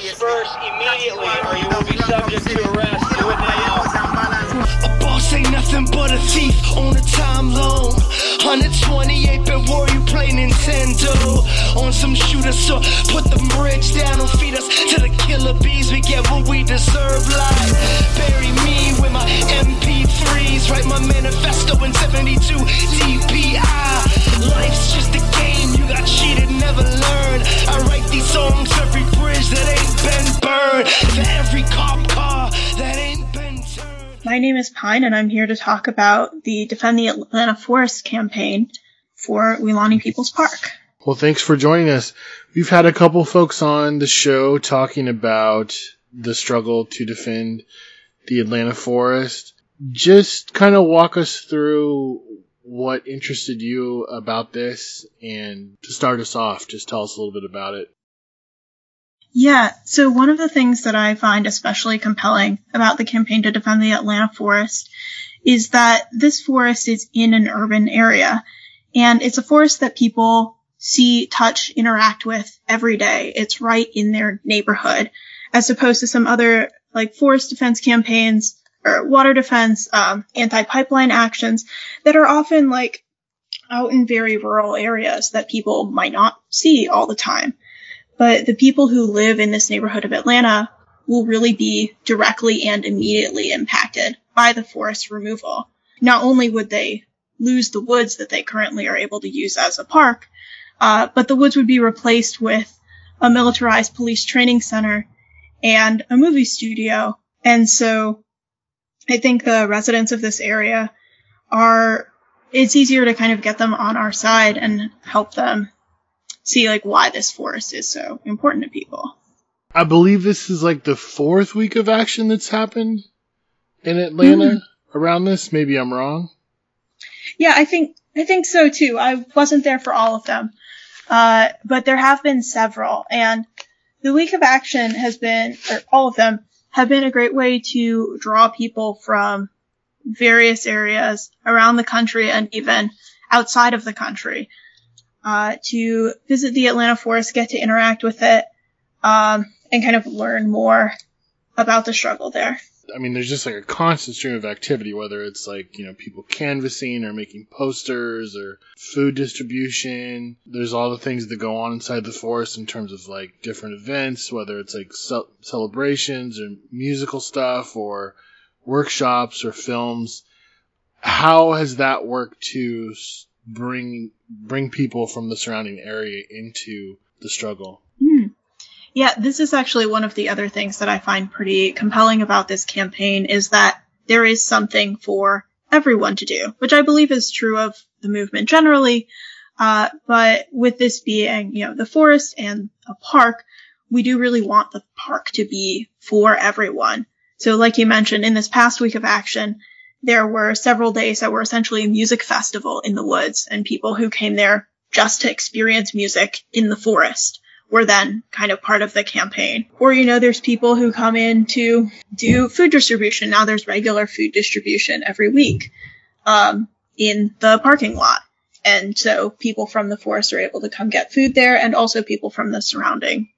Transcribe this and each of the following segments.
disperse immediately or you will be subject to arrest. Boss ain't nothing but a thief on a time loan. 128 bit war, you play Nintendo. On some shooter, so put the bridge down and feed us to the killer bees. We get what we deserve. Like, bury me with my MP3s. Write my manifesto in 72 DPI. Life's just a game, you got cheated, never learn. I write these songs every bridge that ain't been burned. For every cop car that ain't. My name is Pine, and I'm here to talk about the Defend the Atlanta Forest campaign for Weelaunee People's Park. Well, thanks for joining us. We've had a couple folks on the show talking about the struggle to defend the Atlanta forest. Just kind of walk us through what interested you about this and to start us off, just tell us a little bit about it. Yeah, so one of the things that I find especially compelling about the campaign to defend the Atlanta forest is that this forest is in an urban area and it's a forest that people see, touch, interact with every day. It's right in their neighborhood as opposed to some other like forest defense campaigns or water defense, um, anti-pipeline actions that are often like out in very rural areas that people might not see all the time. But the people who live in this neighborhood of Atlanta will really be directly and immediately impacted by the forest removal. Not only would they lose the woods that they currently are able to use as a park, uh, but the woods would be replaced with a militarized police training center and a movie studio. And so I think the residents of this area are, it's easier to kind of get them on our side and help them see like why this forest is so important to people. I believe this is like the fourth week of action that's happened in Atlanta mm-hmm. around this. Maybe I'm wrong. Yeah, I think I think so too. I wasn't there for all of them, uh, but there have been several, and the week of action has been, or all of them have been a great way to draw people from various areas around the country and even outside of the country uh, to visit the Atlanta Forest, get to interact with it, um, and kind of learn more about the struggle there. I mean, there's just like a constant stream of activity, whether it's like, you know, people canvassing or making posters or food distribution. There's all the things that go on inside the forest in terms of like different events, whether it's like ce- celebrations or musical stuff or workshops or films. How has that worked to bring bring people from the surrounding area into the struggle? Mm. Yeah, this is actually one of the other things that I find pretty compelling about this campaign is that there is something for everyone to do, which I believe is true of the movement generally. Uh, but with this being, you know, the forest and a park, we do really want the park to be for everyone. So like you mentioned, in this past week of action, there were several days that were essentially a music festival in the woods and people who came there just to experience music in the forest were then kind of part of the campaign. Or, you know, there's people who come in to do food distribution. Now there's regular food distribution every week, um, in the parking lot. And so people from the forest are able to come get food there and also people from the surrounding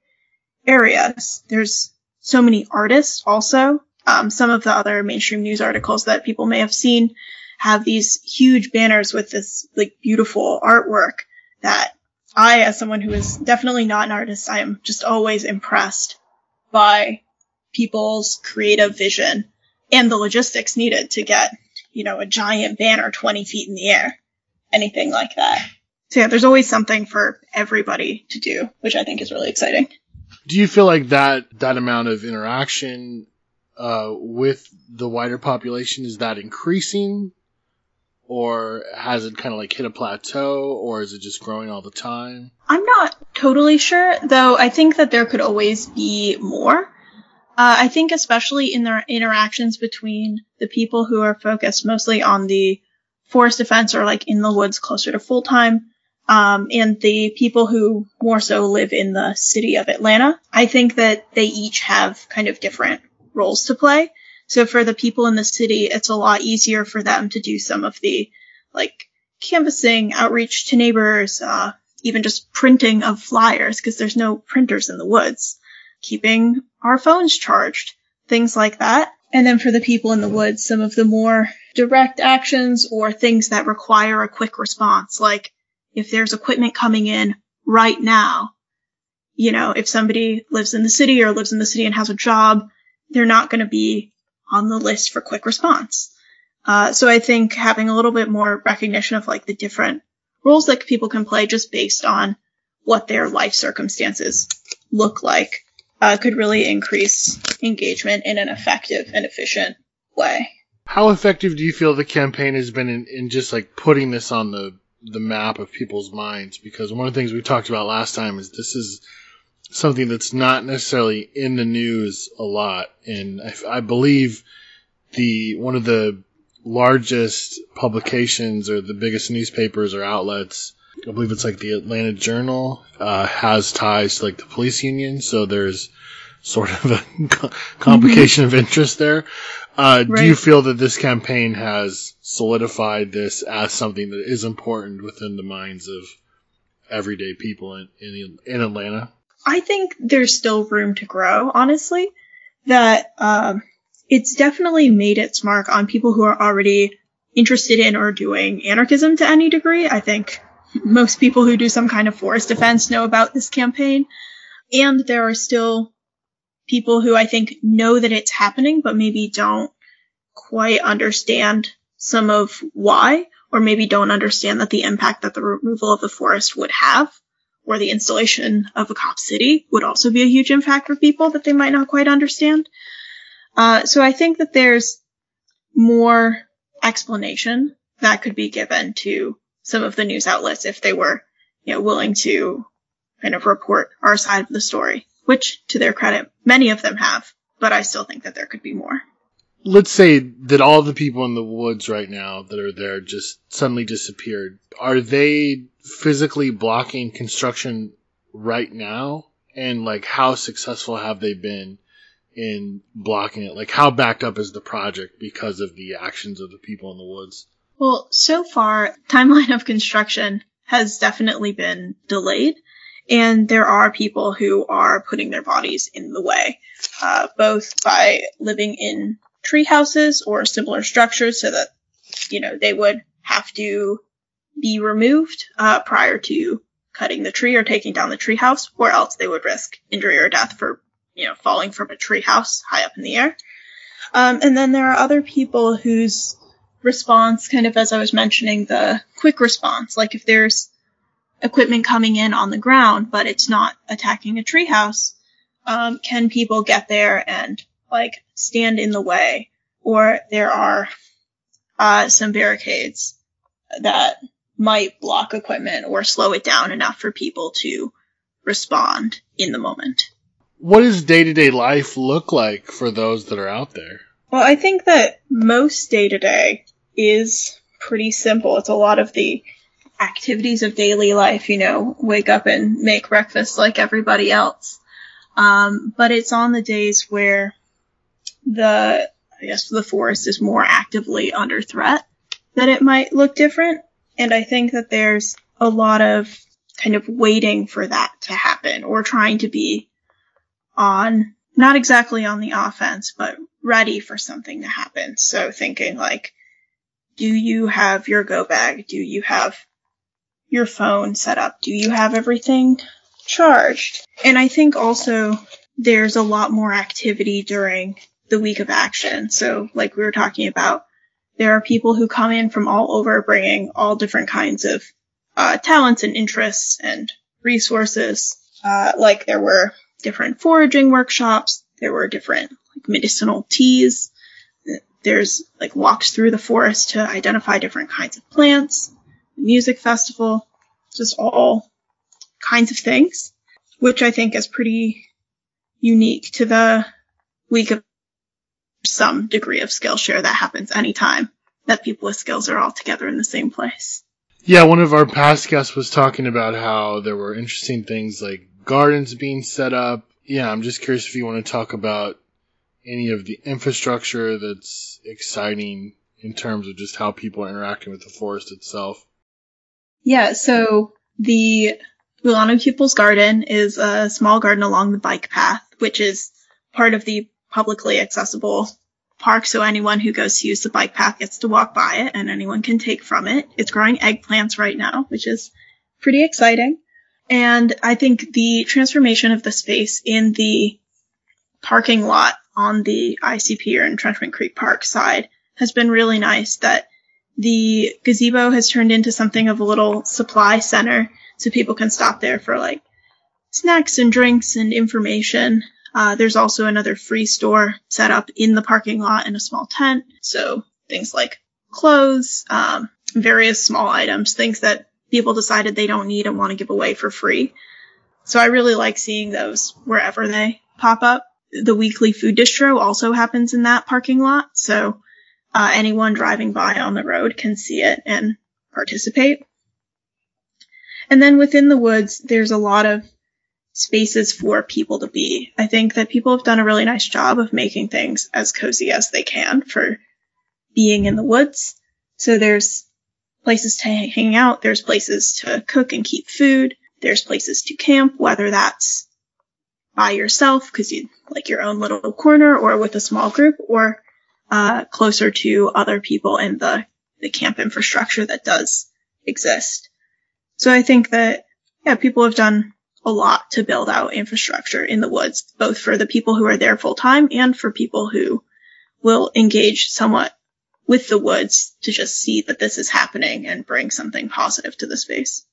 areas. There's so many artists also. Um, some of the other mainstream news articles that people may have seen have these huge banners with this like beautiful artwork that I, as someone who is definitely not an artist, I am just always impressed by people's creative vision and the logistics needed to get, you know, a giant banner 20 feet in the air. Anything like that. So yeah, there's always something for everybody to do, which I think is really exciting. Do you feel like that, that amount of interaction, uh, with the wider population, is that increasing or has it kind of like hit a plateau or is it just growing all the time? I'm not totally sure, though I think that there could always be more. Uh, I think especially in their interactions between the people who are focused mostly on the forest defense or like in the woods closer to full time, um, and the people who more so live in the city of Atlanta. I think that they each have kind of different roles to play. So for the people in the city, it's a lot easier for them to do some of the like canvassing, outreach to neighbors, uh, even just printing of flyers because there's no printers in the woods. keeping our phones charged, things like that. And then for the people in the woods, some of the more direct actions or things that require a quick response, like if there's equipment coming in right now, you know, if somebody lives in the city or lives in the city and has a job, they're not going to be on the list for quick response. Uh, so I think having a little bit more recognition of like the different roles that people can play just based on what their life circumstances look like uh, could really increase engagement in an effective and efficient way. How effective do you feel the campaign has been in, in just like putting this on the the map of people's minds? Because one of the things we talked about last time is this is something that's not necessarily in the news a lot, and I, I believe the one of the largest publications or the biggest newspapers or outlets I believe it's like the Atlanta Journal uh, has ties to like the police union, so there's sort of a complication of interest there. Uh, right. Do you feel that this campaign has solidified this as something that is important within the minds of everyday people in in, in Atlanta? I think there's still room to grow. Honestly, that um, it's definitely made its mark on people who are already interested in or doing anarchism to any degree. I think most people who do some kind of forest defense know about this campaign. And there are still people who I think know that it's happening, but maybe don't quite understand some of why, or maybe don't understand that the impact that the removal of the forest would have, or the installation of a cop city would also be a huge impact for people that they might not quite understand. Uh, so I think that there's more explanation that could be given to some of the news outlets if they were, you know, willing to kind of report our side of the story, which to their credit, many of them have, but I still think that there could be more. Let's say that all the people in the woods right now that are there just suddenly disappeared. Are they physically blocking construction right now? And like, how successful have they been in blocking it? Like, how backed up is the project because of the actions of the people in the woods? Well, so far, timeline of construction has definitely been delayed, and there are people who are putting their bodies in the way, uh, both by living in tree houses or similar structures, so that you know they would have to be removed uh, prior to cutting the tree or taking down the tree house, or else they would risk injury or death for you know falling from a tree house high up in the air. Um, and then there are other people whose response, kind of as I was mentioning, the quick response. Like if there's equipment coming in on the ground, but it's not attacking a treehouse, um, can people get there and like stand in the way? Or there are uh, some barricades that might block equipment or slow it down enough for people to respond in the moment. What does day to day life look like for those that are out there? Well, I think that most day to day is pretty simple. It's a lot of the activities of daily life, you know, wake up and make breakfast like everybody else. Um, but it's on the days where the, I guess the forest is more actively under threat that it might look different. And I think that there's a lot of kind of waiting for that to happen or trying to be on, not exactly on the offense, but ready for something to happen. So thinking like, do you have your go bag? Do you have your phone set up? Do you have everything charged? And I think also there's a lot more activity during the week of action. So like we were talking about, there are people who come in from all over bringing all different kinds of uh, talents and interests and resources. Uh, like there were different foraging workshops. There were different like medicinal teas. There's like walks through the forest to identify different kinds of plants, music festival, just all kinds of things, which I think is pretty unique to the week of some degree of Skillshare that happens anytime that people with skills are all together in the same place. Yeah, one of our past guests was talking about how there were interesting things like gardens being set up. Yeah, I'm just curious if you want to talk about any of the infrastructure that's exciting in terms of just how people are interacting with the forest itself? Yeah, so the Weelaunee People's Garden is a small garden along the bike path, which is part of the publicly accessible park, so anyone who goes to use the bike path gets to walk by it and anyone can take from it. It's growing eggplants right now, which is pretty exciting. And I think the transformation of the space in the parking lot on the ICP or Intrenchment Creek Park side has been really nice that the gazebo has turned into something of a little supply center so people can stop there for like snacks and drinks and information. Uh, there's also another free store set up in the parking lot in a small tent. So things like clothes, um, various small items, things that people decided they don't need and want to give away for free. So I really like seeing those wherever they pop up. The weekly food distro also happens in that parking lot. So uh, anyone driving by on the road can see it and participate. And then within the woods, there's a lot of spaces for people to be. I think that people have done a really nice job of making things as cozy as they can for being in the woods. So there's places to hang out, there's places to cook and keep food, there's places to camp, whether that's by yourself because you like your own little corner or with a small group or uh, closer to other people in the, the camp infrastructure that does exist. So I think that, yeah, people have done a lot to build out infrastructure in the woods, both for the people who are there full time and for people who will engage somewhat with the woods to just see that this is happening and bring something positive to the space.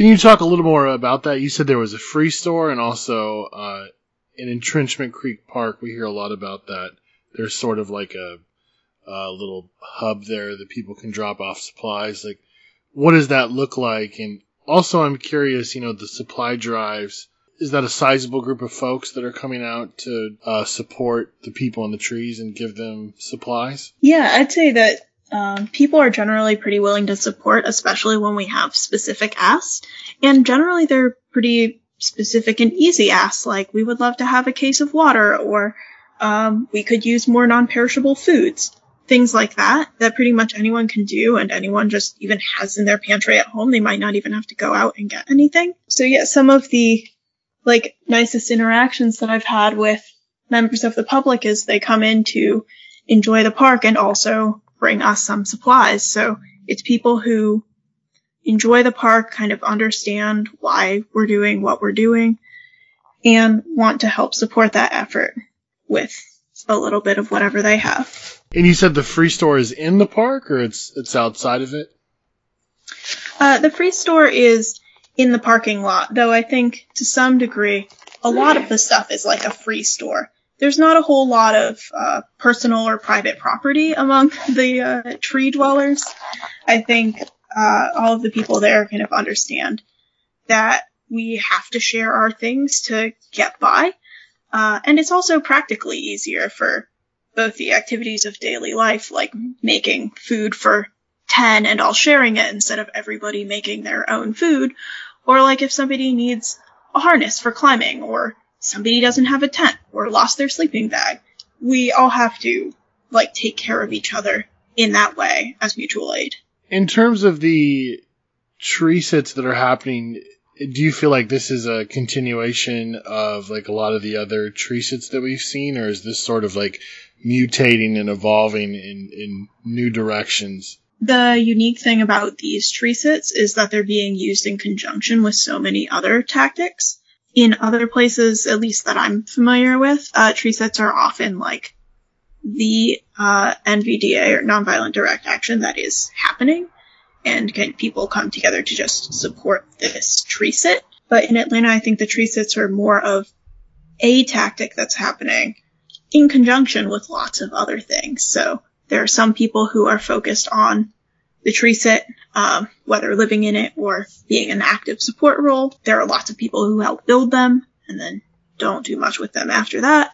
Can you talk a little more about that? You said there was a free store and also uh, in Intrenchment Creek Park. We hear a lot about that. There's sort of like a, a little hub there that people can drop off supplies. Like, what does that look like? And also, I'm curious. You know, the supply drives. Is that a sizable group of folks that are coming out to uh, support the people in the trees and give them supplies? Yeah, I'd say that um, people are generally pretty willing to support, especially when we have specific asks. And generally, they're pretty specific and easy asks, like we would love to have a case of water, or um, we could use more non-perishable foods. Things like that, that pretty much anyone can do, and anyone just even has in their pantry at home. They might not even have to go out and get anything. So yeah, some of the like nicest interactions that I've had with members of the public is they come in to enjoy the park and also bring us some supplies. So it's people who enjoy the park, kind of understand why we're doing what we're doing, and want to help support that effort with a little bit of whatever they have. And you said the free store is in the park, or it's it's outside of it? Uh, the free store is in the parking lot, though I think to some degree a lot of the stuff is like a free store there's not a whole lot of uh, personal or private property among the uh, tree dwellers. I think uh, all of the people there kind of understand that we have to share our things to get by. Uh, and it's also practically easier for both the activities of daily life, like making food for 10 and all sharing it instead of everybody making their own food, or like if somebody needs a harness for climbing or somebody doesn't have a tent or lost their sleeping bag. We all have to like take care of each other in that way as mutual aid. In terms of the tree sits that are happening, do you feel like this is a continuation of like a lot of the other tree sits that we've seen, or is this sort of like mutating and evolving in, in new directions? The unique thing about these tree sits is that they're being used in conjunction with so many other tactics in other places, at least that I'm familiar with, uh, tree sets are often like the uh, NVDA or nonviolent direct action that is happening, and can people come together to just support this tree sit. But in Atlanta, I think the tree sits are more of a tactic that's happening in conjunction with lots of other things. So there are some people who are focused on the tree sit, um, whether living in it or being an active support role. There are lots of people who help build them and then don't do much with them after that.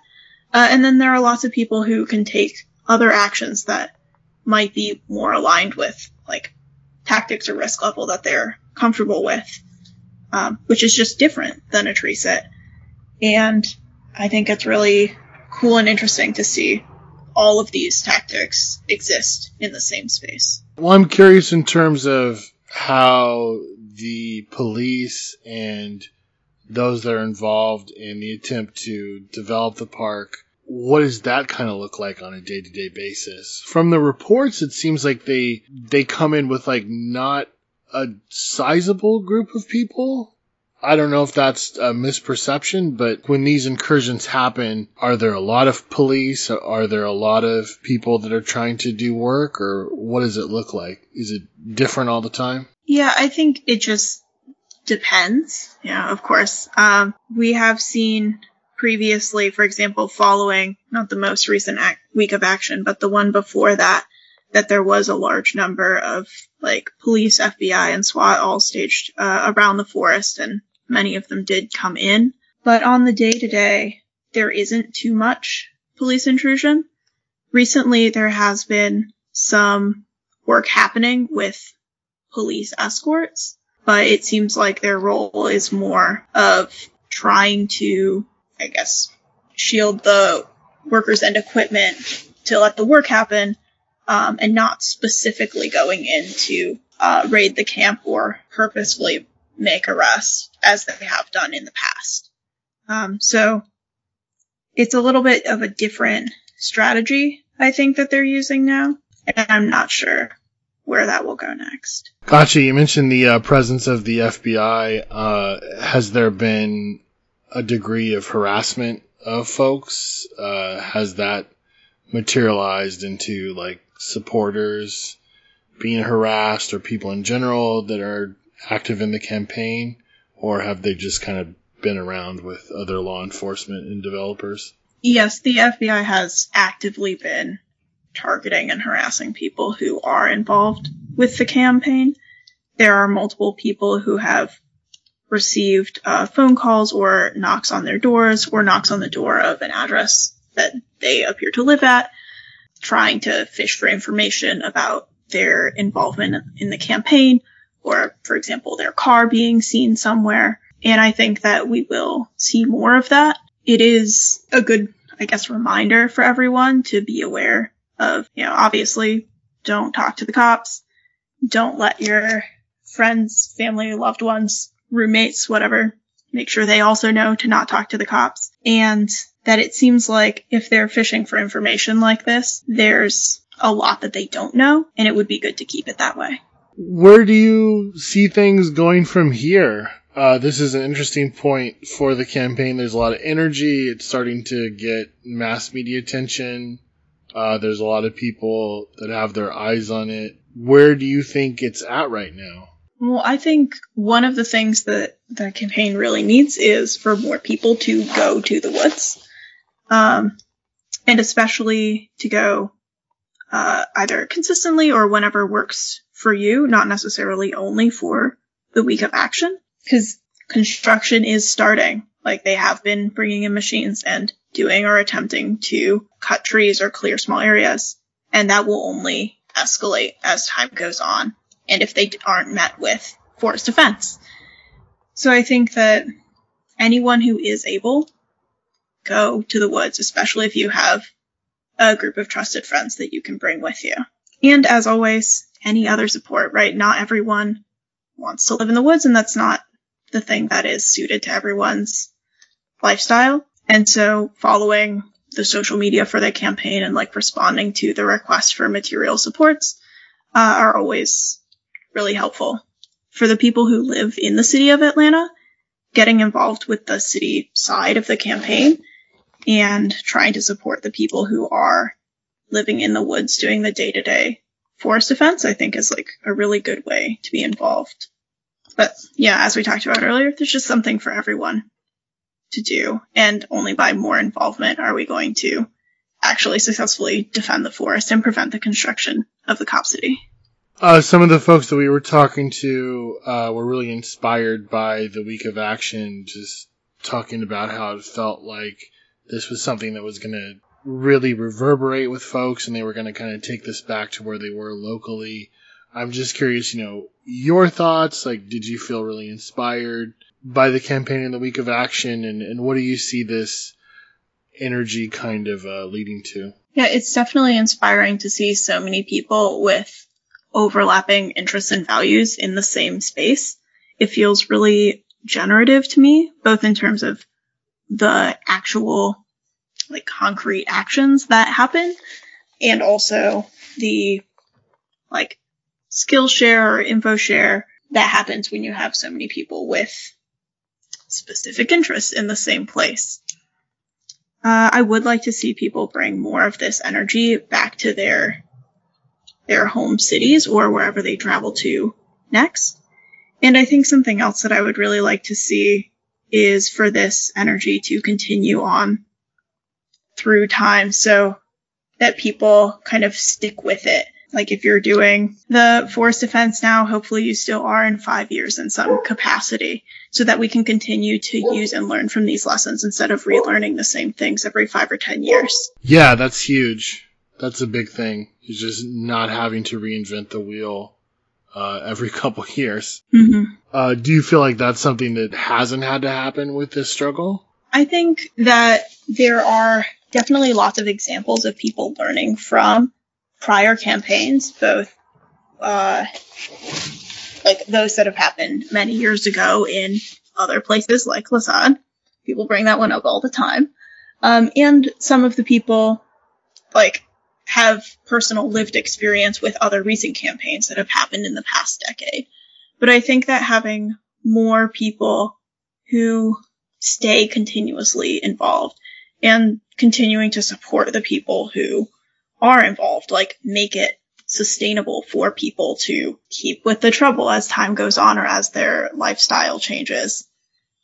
Uh, and then there are lots of people who can take other actions that might be more aligned with like tactics or risk level that they're comfortable with, um, which is just different than a tree sit. And I think it's really cool and interesting to see all of these tactics exist in the same space. Well, I'm curious in terms of how the police and those that are involved in the attempt to develop the park what does that kind of look like on a day-to-day basis from the reports it seems like they they come in with like not a sizable group of people I don't know if that's a misperception, but when these incursions happen, are there a lot of police? Are there a lot of people that are trying to do work or what does it look like? Is it different all the time? Yeah, I think it just depends. Yeah, of course. Um, we have seen previously, for example, following not the most recent week of action, but the one before that, that there was a large number of like police, FBI, and SWAT all staged uh, around the forest, and many of them did come in. But on the day to day, there isn't too much police intrusion. Recently, there has been some work happening with police escorts, but it seems like their role is more of trying to, I guess, shield the workers and equipment to let the work happen um, and not specifically going in to uh, raid the camp or purposefully make arrests as they have done in the past. Um, so it's a little bit of a different strategy, I think, that they're using now, and I'm not sure where that will go next. Gotcha. You mentioned the uh, presence of the FBI. Uh, has there been a degree of harassment of folks? Uh, has that materialized into like supporters being harassed or people in general that are active in the campaign? Or have they just kind of been around with other law enforcement and developers? Yes, the FBI has actively been targeting and harassing people who are involved with the campaign. There are multiple people who have received uh, phone calls or knocks on their doors or knocks on the door of an address that they appear to live at trying to fish for information about their involvement in the campaign or, for example, their car being seen somewhere. And I think that we will see more of that. It is a good, I guess, reminder for everyone to be aware of, you know, obviously don't talk to the cops. Don't let your friends, family, loved ones, roommates, whatever, make sure they also know to not talk to the cops. And that it seems like if they're fishing for information like this, there's a lot that they don't know, and it would be good to keep it that way. Where do you see things going from here? Uh, this is an interesting point for the campaign. There's a lot of energy. It's starting to get mass media attention. Uh, there's a lot of people that have their eyes on it. Where do you think it's at right now? Well, I think one of the things that the campaign really needs is for more people to go to the woods um, and especially to go uh, either consistently or whenever works for you, not necessarily only for the week of action, because construction is starting. Like they have been bringing in machines and doing or attempting to cut trees or clear small areas, and that will only escalate as time goes on, and if they aren't met with forest defense. So I think that anyone who is able go to the woods, especially if you have a group of trusted friends that you can bring with you. And as always, any other support, right? Not everyone wants to live in the woods, and that's not the thing that is suited to everyone's lifestyle. And so following the social media for the campaign and like responding to the request for material supports uh, are always really helpful. For the people who live in the city of Atlanta, getting involved with the city side of the campaign and trying to support the people who are living in the woods doing the day to day forest defense, I think is like a really good way to be involved. But yeah, as we talked about earlier, there's just something for everyone to do. And only by more involvement are we going to actually successfully defend the forest and prevent the construction of the cop city. Uh, some of the folks that we were talking to uh, were really inspired by the week of action, just talking about how it felt like this was something that was going to really reverberate with folks and they were going to kind of take this back to where they were locally. I'm just curious, you know, your thoughts. Like, did you feel really inspired by the campaign in the week of action? And, and what do you see this energy kind of uh, leading to? Yeah, it's definitely inspiring to see so many people with overlapping interests and values in the same space. It feels really generative to me, both in terms of the actual, like, concrete actions that happen and also the, like, skill share or info share that happens when you have so many people with specific interests in the same place. Uh, I would like to see people bring more of this energy back to their their home cities or wherever they travel to next. And I think something else that I would really like to see is for this energy to continue on through time so that people kind of stick with it. Like if you're doing the forest defense now, hopefully you still are in five years in some capacity so that we can continue to use and learn from these lessons instead of relearning the same things every five or 10 years. Yeah, that's huge. That's a big thing. Is just not having to reinvent the wheel uh, every couple years. Mm-hmm. Uh, do you feel like that's something that hasn't had to happen with this struggle? I think that there are definitely lots of examples of people learning from prior campaigns, both uh, like those that have happened many years ago in other places like La ZAD. People bring that one up all the time. Um, and some of the people like have personal lived experience with other recent campaigns that have happened in the past decade. But I think that having more people who stay continuously involved and continuing to support the people who are involved, like make it sustainable for people to keep with the trouble as time goes on or as their lifestyle changes.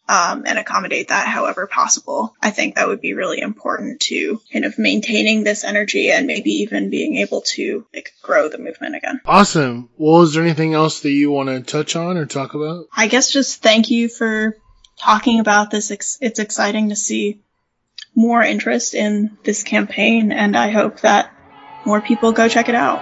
Um, and accommodate that however possible. I think that would be really important to kind of maintaining this energy and maybe even being able to like grow the movement again. Awesome. Well, is there anything else that you want to touch on or talk about? I guess just thank you for talking about this. It's exciting to see more interest in this campaign, and I hope that more people go check it out.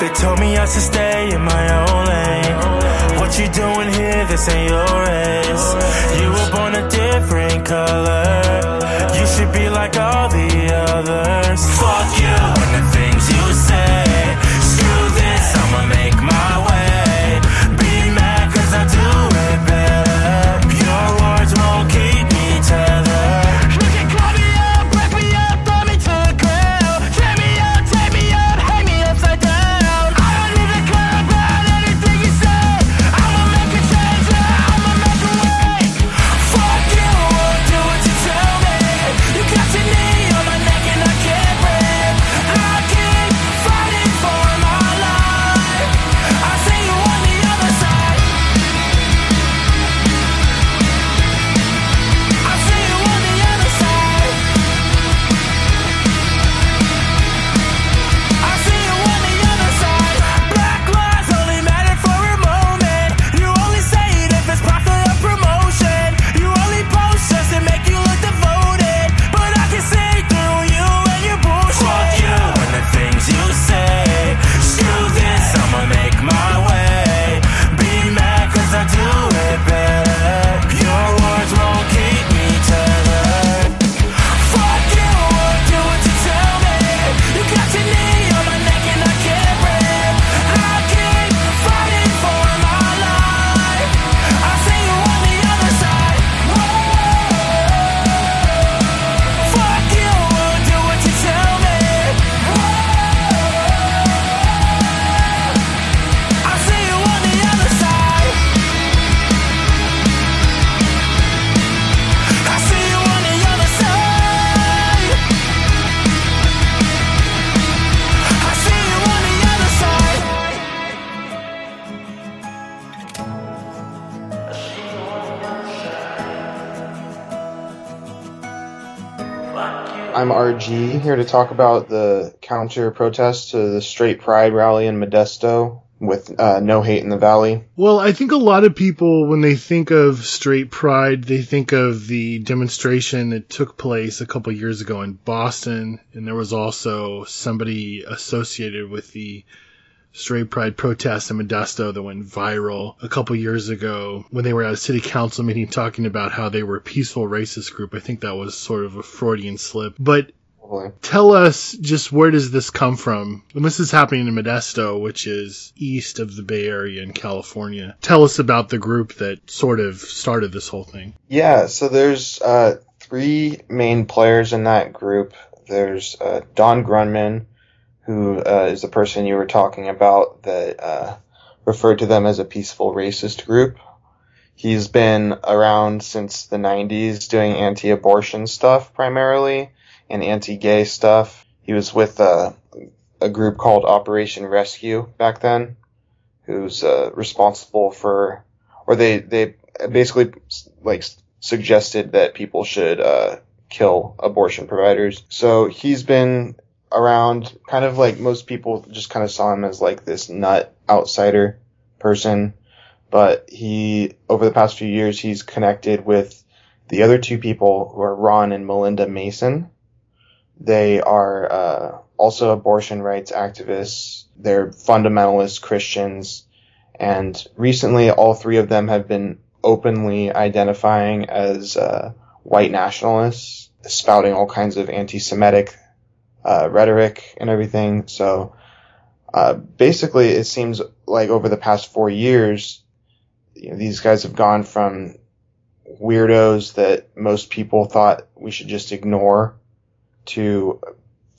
They told me I should stay in my own lane. What you doing here? This ain't your race. You were born a different color. You should be like all the others. Fuck you and the things you say. I'm here to talk about the counter protest to the Straight Pride rally in Modesto with uh, No Hate in the Valley. Well, I think a lot of people, when they think of straight pride, they think of the demonstration that took place a couple years ago in Boston, and there was also somebody associated with the straight pride protest in Modesto that went viral a couple years ago when they were at a city council meeting talking about how they were a peaceful racist group. I think that was sort of a Freudian slip. But Probably. tell us just where does this come from? And this is happening in Modesto, which is east of the Bay Area in California. Tell us about the group that sort of started this whole thing. Yeah, so there's uh, three main players in that group. There's uh, Don Grundmann, who uh, is the person you were talking about that uh, referred to them as a peaceful racist group. He's been around since the 90s doing anti-abortion stuff primarily and anti-gay stuff. He was with uh, a group called Operation Rescue back then, who's uh, responsible for, or they they basically like suggested that people should uh, kill abortion providers. So he's been around, kind of like most people just kind of saw him as like this nut outsider person, but he over the past few years he's connected with the other two people who are Ron and Melinda Mason. They are uh, also abortion rights activists. They're fundamentalist Christians. And recently, all three of them have been openly identifying as uh, white nationalists, spouting all kinds of anti Semitic uh, rhetoric and everything. So uh, basically, it seems like over the past four years, you know, these guys have gone from weirdos that most people thought we should just ignore to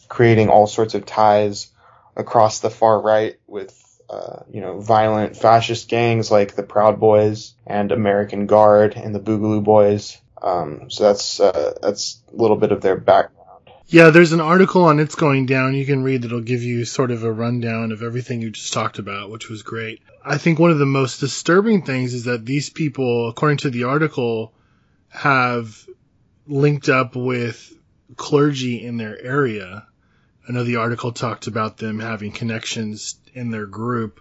creating all sorts of ties across the far right with uh, you know violent fascist gangs like the Proud Boys and American Guard and the Boogaloo Boys. Um, so that's uh, that's a little bit of their background. Yeah, there's an article on It's Going Down you can read that'll give you sort of a rundown of everything you just talked about, which was great. I think one of the most disturbing things is that these people, according to the article, have linked up with clergy in their area. I know the article talked about them having connections in their group,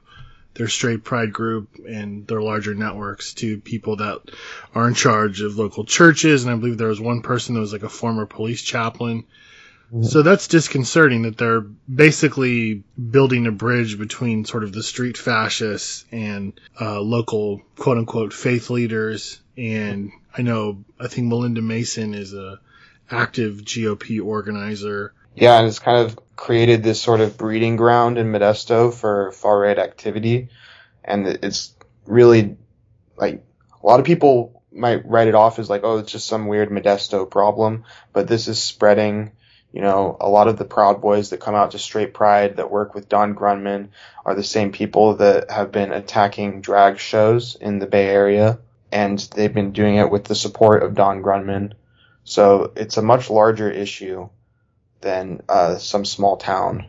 their straight pride group, and their larger networks to people that are in charge of local churches. And I believe there was one person that was like a former police chaplain. So that's disconcerting that they're basically building a bridge between sort of the street fascists and uh, local quote unquote faith leaders. And I know, I think Melinda Mason is a active GOP organizer. Yeah, and it's kind of created this sort of breeding ground in Modesto for far right activity, and it's really like a lot of people might write it off as like, oh, it's just some weird Modesto problem, but this is spreading. You know, a lot of the Proud Boys that come out to Straight Pride that work with Don Grundmann are the same people that have been attacking drag shows in the Bay Area, and they've been doing it with the support of Don Grundmann. So it's a much larger issue than uh, some small town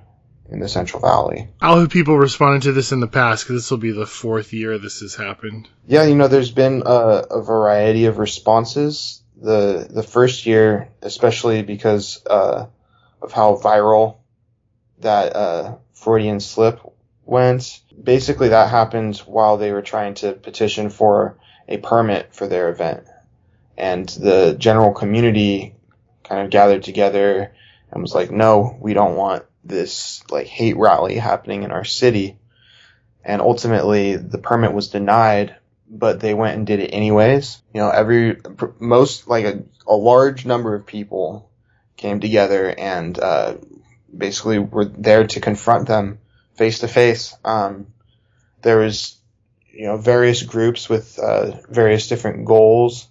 in the Central Valley. I'll have people responded to this in the past? Because this will be the fourth year this has happened. Yeah, you know, there's been a, a variety of responses. The the first year, especially because uh, of how viral that uh, Freudian slip went. Basically, that happened while they were trying to petition for a permit for their event, and the general community kind of gathered together and was like, "No, we don't want this like hate rally happening in our city." And ultimately, the permit was denied, but they went and did it anyways. You know, every most like a, a large number of people came together and uh, basically were there to confront them face to face. Um, there was you know various groups with uh, various different goals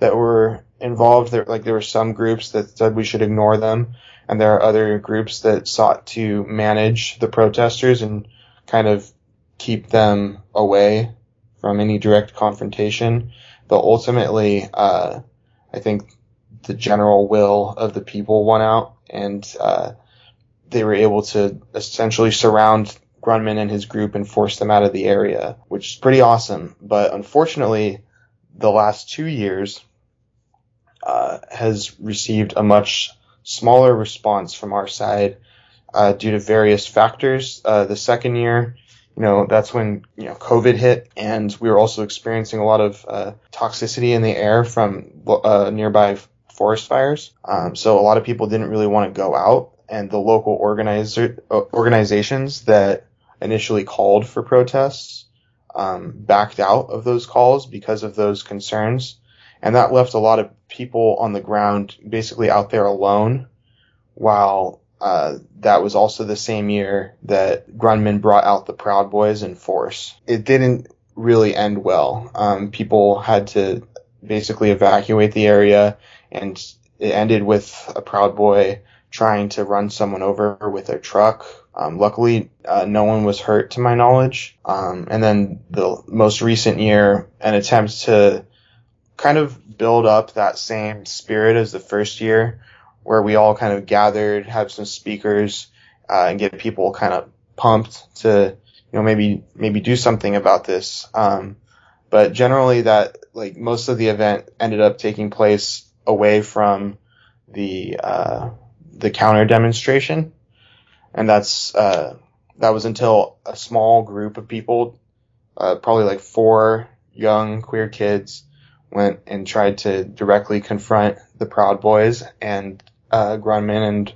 that were involved. There like there were some groups that said we should ignore them, and there are other groups that sought to manage the protesters and kind of keep them away from any direct confrontation. But ultimately, uh, I think the general will of the people won out, and uh, they were able to essentially surround Grundmann and his group and force them out of the area, which is pretty awesome. But unfortunately, the last two years uh, has received a much smaller response from our side uh, due to various factors. Uh, the second year, you know, that's when you know COVID hit, and we were also experiencing a lot of uh, toxicity in the air from uh, nearby forest fires. Um, so a lot of people didn't really want to go out, and the local organizer uh, organizations that initially called for protests um, backed out of those calls because of those concerns, and that left a lot of people on the ground basically out there alone, while uh, that was also the same year that Grundmann brought out the Proud Boys in force. It didn't really end well. Um, people had to basically evacuate the area, and it ended with a Proud Boy trying to run someone over with their truck. Um, luckily, uh, no one was hurt to my knowledge. Um, and then the most recent year, an attempt to kind of build up that same spirit as the first year, where we all kind of gathered, have some speakers, uh, and get people kind of pumped to, you know, maybe maybe do something about this. Um, but generally, that like most of the event ended up taking place away from the uh, the counter demonstration, and that's uh, that was until a small group of people, uh, probably like four young queer kids, went and tried to directly confront the Proud Boys and uh, Grundmann and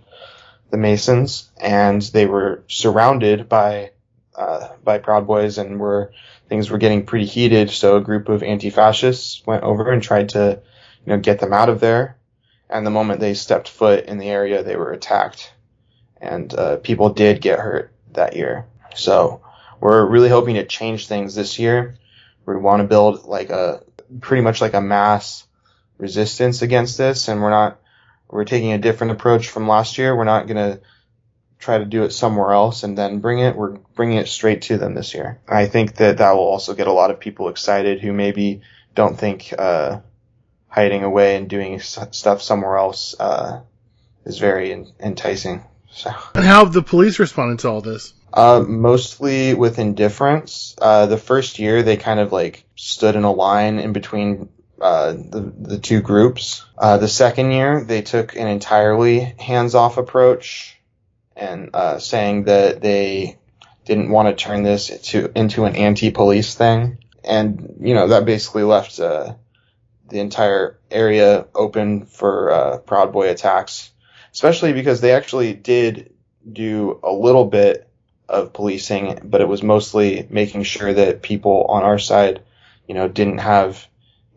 the Masons, and they were surrounded by uh, by Proud Boys, and were things were getting pretty heated. So a group of anti-fascists went over and tried to, you know, get them out of there. And the moment they stepped foot in the area, they were attacked, and uh, people did get hurt that year. So we're really hoping to change things this year. We want to build like a pretty much like a mass resistance against this, and we're not we're taking a different approach from last year. We're not going to try to do it somewhere else and then bring it. We're bringing it straight to them this year. I think that that will also get a lot of people excited who maybe don't think uh, hiding away and doing stuff somewhere else uh, is very in- enticing. So. And how have the police responded to all this? Uh, mostly with indifference. Uh, the first year they kind of like stood in a line in between uh, the the two groups. Uh, the second year they took an entirely hands off approach and uh, saying that they didn't want to turn this into into an anti police thing, and you know that basically left uh, the entire area open for uh, Proud Boy attacks, especially because they actually did do a little bit of policing, but it was mostly making sure that people on our side, you know, didn't have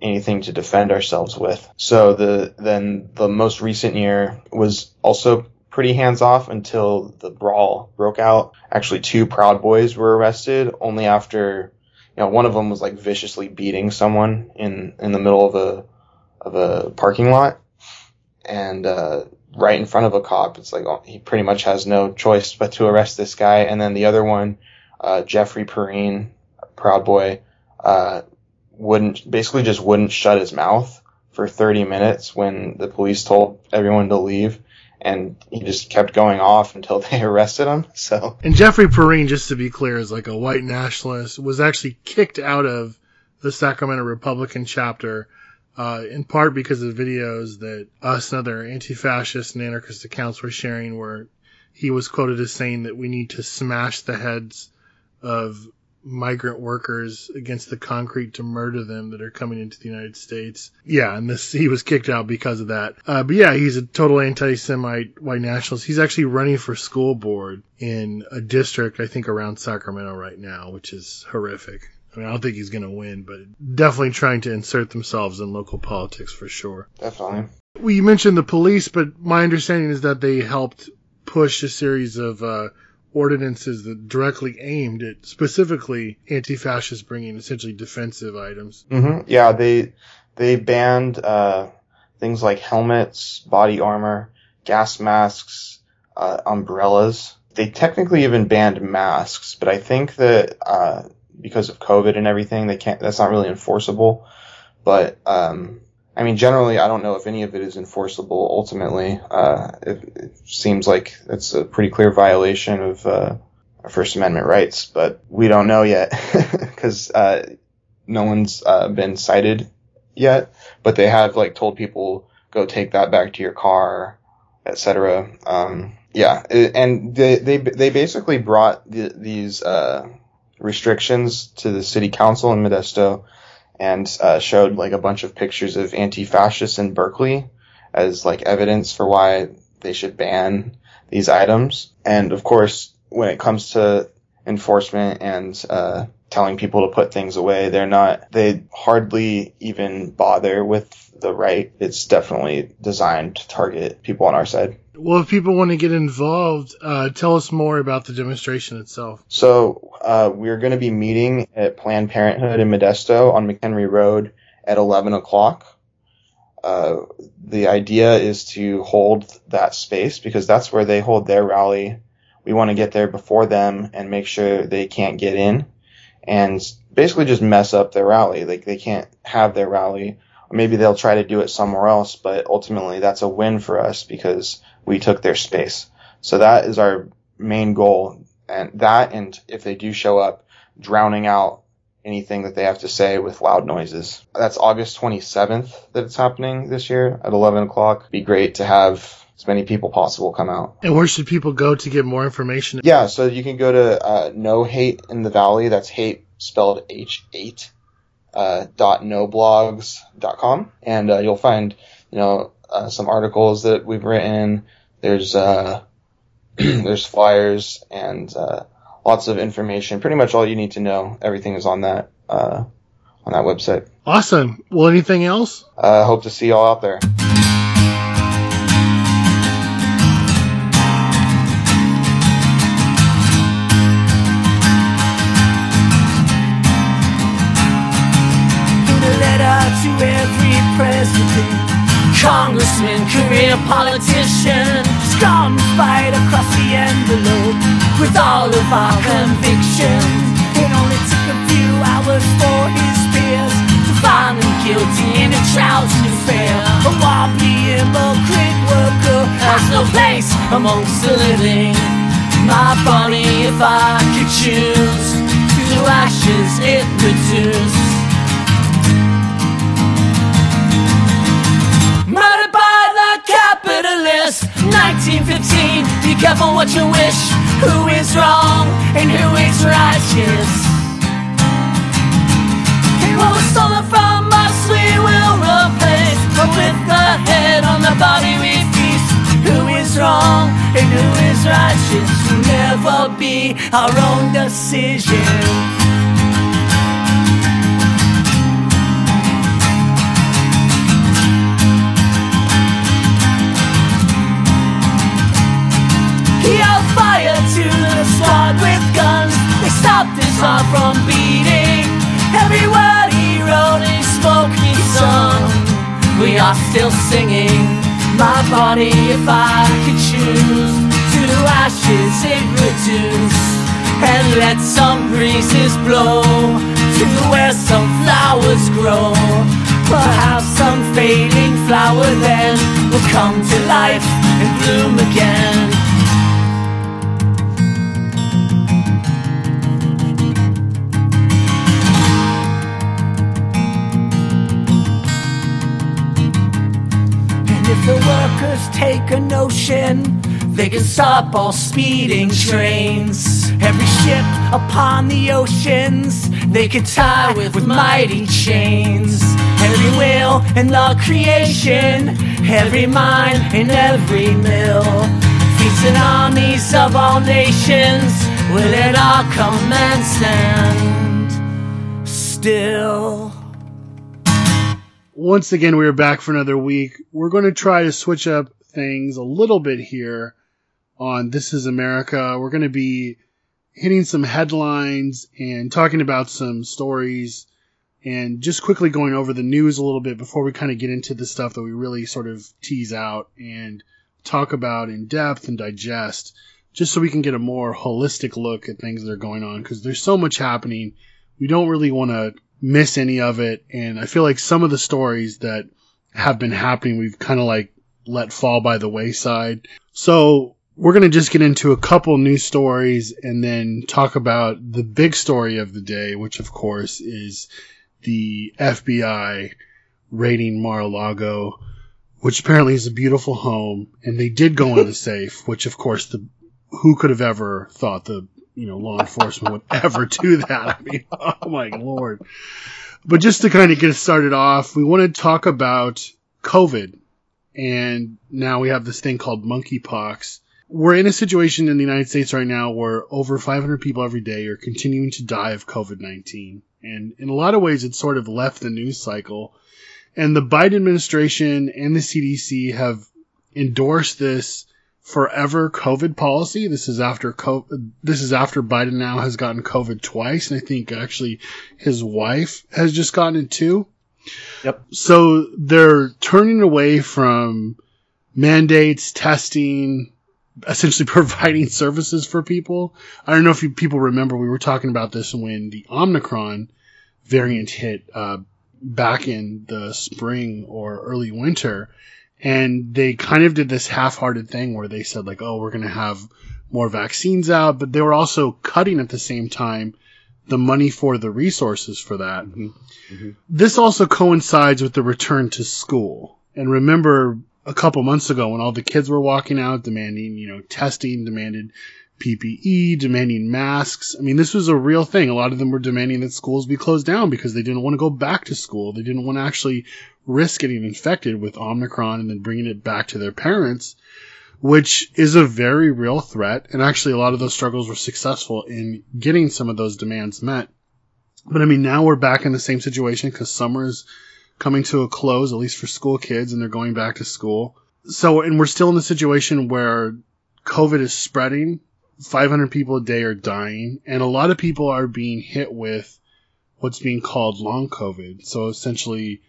anything to defend ourselves with. So the then the most recent year was also pretty hands off until the brawl broke out. Actually, two Proud Boys were arrested only after you know, one of them was like viciously beating someone in in the middle of a of a parking lot, and uh, right in front of a cop. It's like oh, he pretty much has no choice but to arrest this guy. And then the other one, uh, Jeffrey Perrine, Proud Boy, uh, wouldn't basically just wouldn't shut his mouth for 30 minutes when the police told everyone to leave and he just kept going off until they arrested him. So And Jeffrey Perrine, just to be clear, is like a white nationalist, was actually kicked out of the Sacramento Republican chapter, uh, in part because of the videos that us and other anti-fascist and anarchist accounts were sharing where he was quoted as saying that we need to smash the heads of migrant workers against the concrete to murder them that are coming into the United States. Yeah, and this he was kicked out because of that. Uh, but yeah, he's a total anti-Semite white nationalist. He's actually running for school board in a district I think around Sacramento right now, which is horrific. I mean, I don't think he's going to win, but definitely trying to insert themselves in local politics for sure. definitely. Well, you mentioned the police, but my understanding is that they helped push a series of uh, ordinances that directly aimed at specifically anti-fascists bringing essentially defensive items. Mm-hmm. Yeah, they they banned uh, things like helmets, body armor, gas masks, uh, umbrellas. They technically even banned masks, but I think that uh, because of COVID and everything, they can't. That's not really enforceable. But um, I mean, generally, I don't know if any of it is enforceable. Ultimately, uh, it, it seems like it's a pretty clear violation of uh, our First Amendment rights, but we don't know yet because uh, no one's uh, been cited yet. But they have like told people go take that back to your car etc. Um, yeah, and they they they basically brought the, these uh, restrictions to the city council in Modesto and uh, showed like a bunch of pictures of anti-fascists in Berkeley as like evidence for why they should ban these items. And of course, when it comes to enforcement and uh, telling people to put things away, they're not. They hardly even bother with the right. It's definitely designed to target people on our side. Well, if people want to get involved, uh, tell us more about the demonstration itself. So uh, we're going to be meeting at Planned Parenthood in Modesto on McHenry Road at 11 o'clock. Uh, the idea is to hold that space because that's where they hold their rally. We want to get there before them and make sure they can't get in and basically just mess up their rally. Like they can't have their rally. Maybe they'll try to do it somewhere else, but ultimately that's a win for us because we took their space. So that is our main goal. And that, and if they do show up, drowning out anything that they have to say with loud noises. That's August 27th that it's happening this year at 11 o'clock. Be great to have as many people possible come out. And where should people go to get more information? Yeah, so you can go to uh, No Hate in the Valley. That's hate spelled H8 uh, dot noblogs.com. And uh, you'll find, you know, uh, some articles that we've written. There's uh, there's flyers and uh, lots of information. Pretty much all you need to know. Everything is on that uh, on that website. Awesome. Well, anything else? Uh, hope to see y'all out there. a letter to every president, congressman, career politician. Scum fight across the envelope with all of our convictions. It only took a few hours for his peers to find him guilty in a trouncing affair. A wobbly immigrant worker has no place amongst the living. My body, if I could choose, to ashes it reduce. Careful what you wish. Who is wrong and who is righteous? What was stolen from us we will replace. But with the head on the body we feast. Who is wrong and who is righteous Will never be our own decision stopped his heart from beating. Every word he wrote, spoke, he sung. We are still singing. My body, if I could choose, to ashes it reduce. And let some breezes blow to where some flowers grow. Perhaps some fading flower then will come to life and bloom again. Take a notion, they can stop all speeding trains. Every ship upon the oceans, they could tie with, with mighty chains. Every wheel in the creation, every mine in every mill. Feats and armies of all nations, will it all come and stand still? Once again, we are back for another week. We're going to try to switch up things a little bit here on This is America. We're going to be hitting some headlines and talking about some stories and just quickly going over the news a little bit before we kind of get into the stuff that we really sort of tease out and talk about in depth and digest just so we can get a more holistic look at things that are going on because there's so much happening. We don't really want to miss any of it. And I feel like some of the stories that have been happening, we've kind of like let fall by the wayside. So we're going to just get into a couple news stories and then talk about the big story of the day, which of course is the FBI raiding Mar-a-Lago. which apparently is a beautiful home, and they did go in the safe, which of course the who could have ever thought the you know law enforcement would ever do that? I mean, oh my lord. But just to kind of get started off, we want to talk about COVID. And now we have this thing called monkeypox. We're in a situation in the United States right now where over 500 people every day are continuing to die of COVID 19. And in a lot of ways, it's sort of left the news cycle. And the Biden administration and the CDC have endorsed this forever COVID policy. This is after COVID, this is after Biden now has gotten COVID twice, and I think actually his wife has just gotten it too. Yep. So they're turning away from mandates, testing, essentially providing services for people. I don't know if you, people remember we were talking about this when the Omicron variant hit uh, back in the spring or early winter and they kind of did this half-hearted thing where they said like, "Oh, we're going to have more vaccines out," but they were also cutting at the same time the money for the resources for that. Mm-hmm. Mm-hmm. This also coincides with the return to school. And remember a couple months ago when all the kids were walking out demanding, you know, testing, demanded PPE, demanding masks. I mean, this was a real thing. A lot of them were demanding that schools be closed down because they didn't want to go back to school. They didn't want to actually risk getting infected with Omicron and then bringing it back to their parents, which is a very real threat. And actually, a lot of those struggles were successful in getting some of those demands met. But I mean, now we're back in the same situation because summer is coming to a close, at least for school kids, and they're going back to school. So, and we're still in the situation where COVID is spreading 500 people a day are dying, and a lot of people are being hit with what's being called long COVID. So essentially,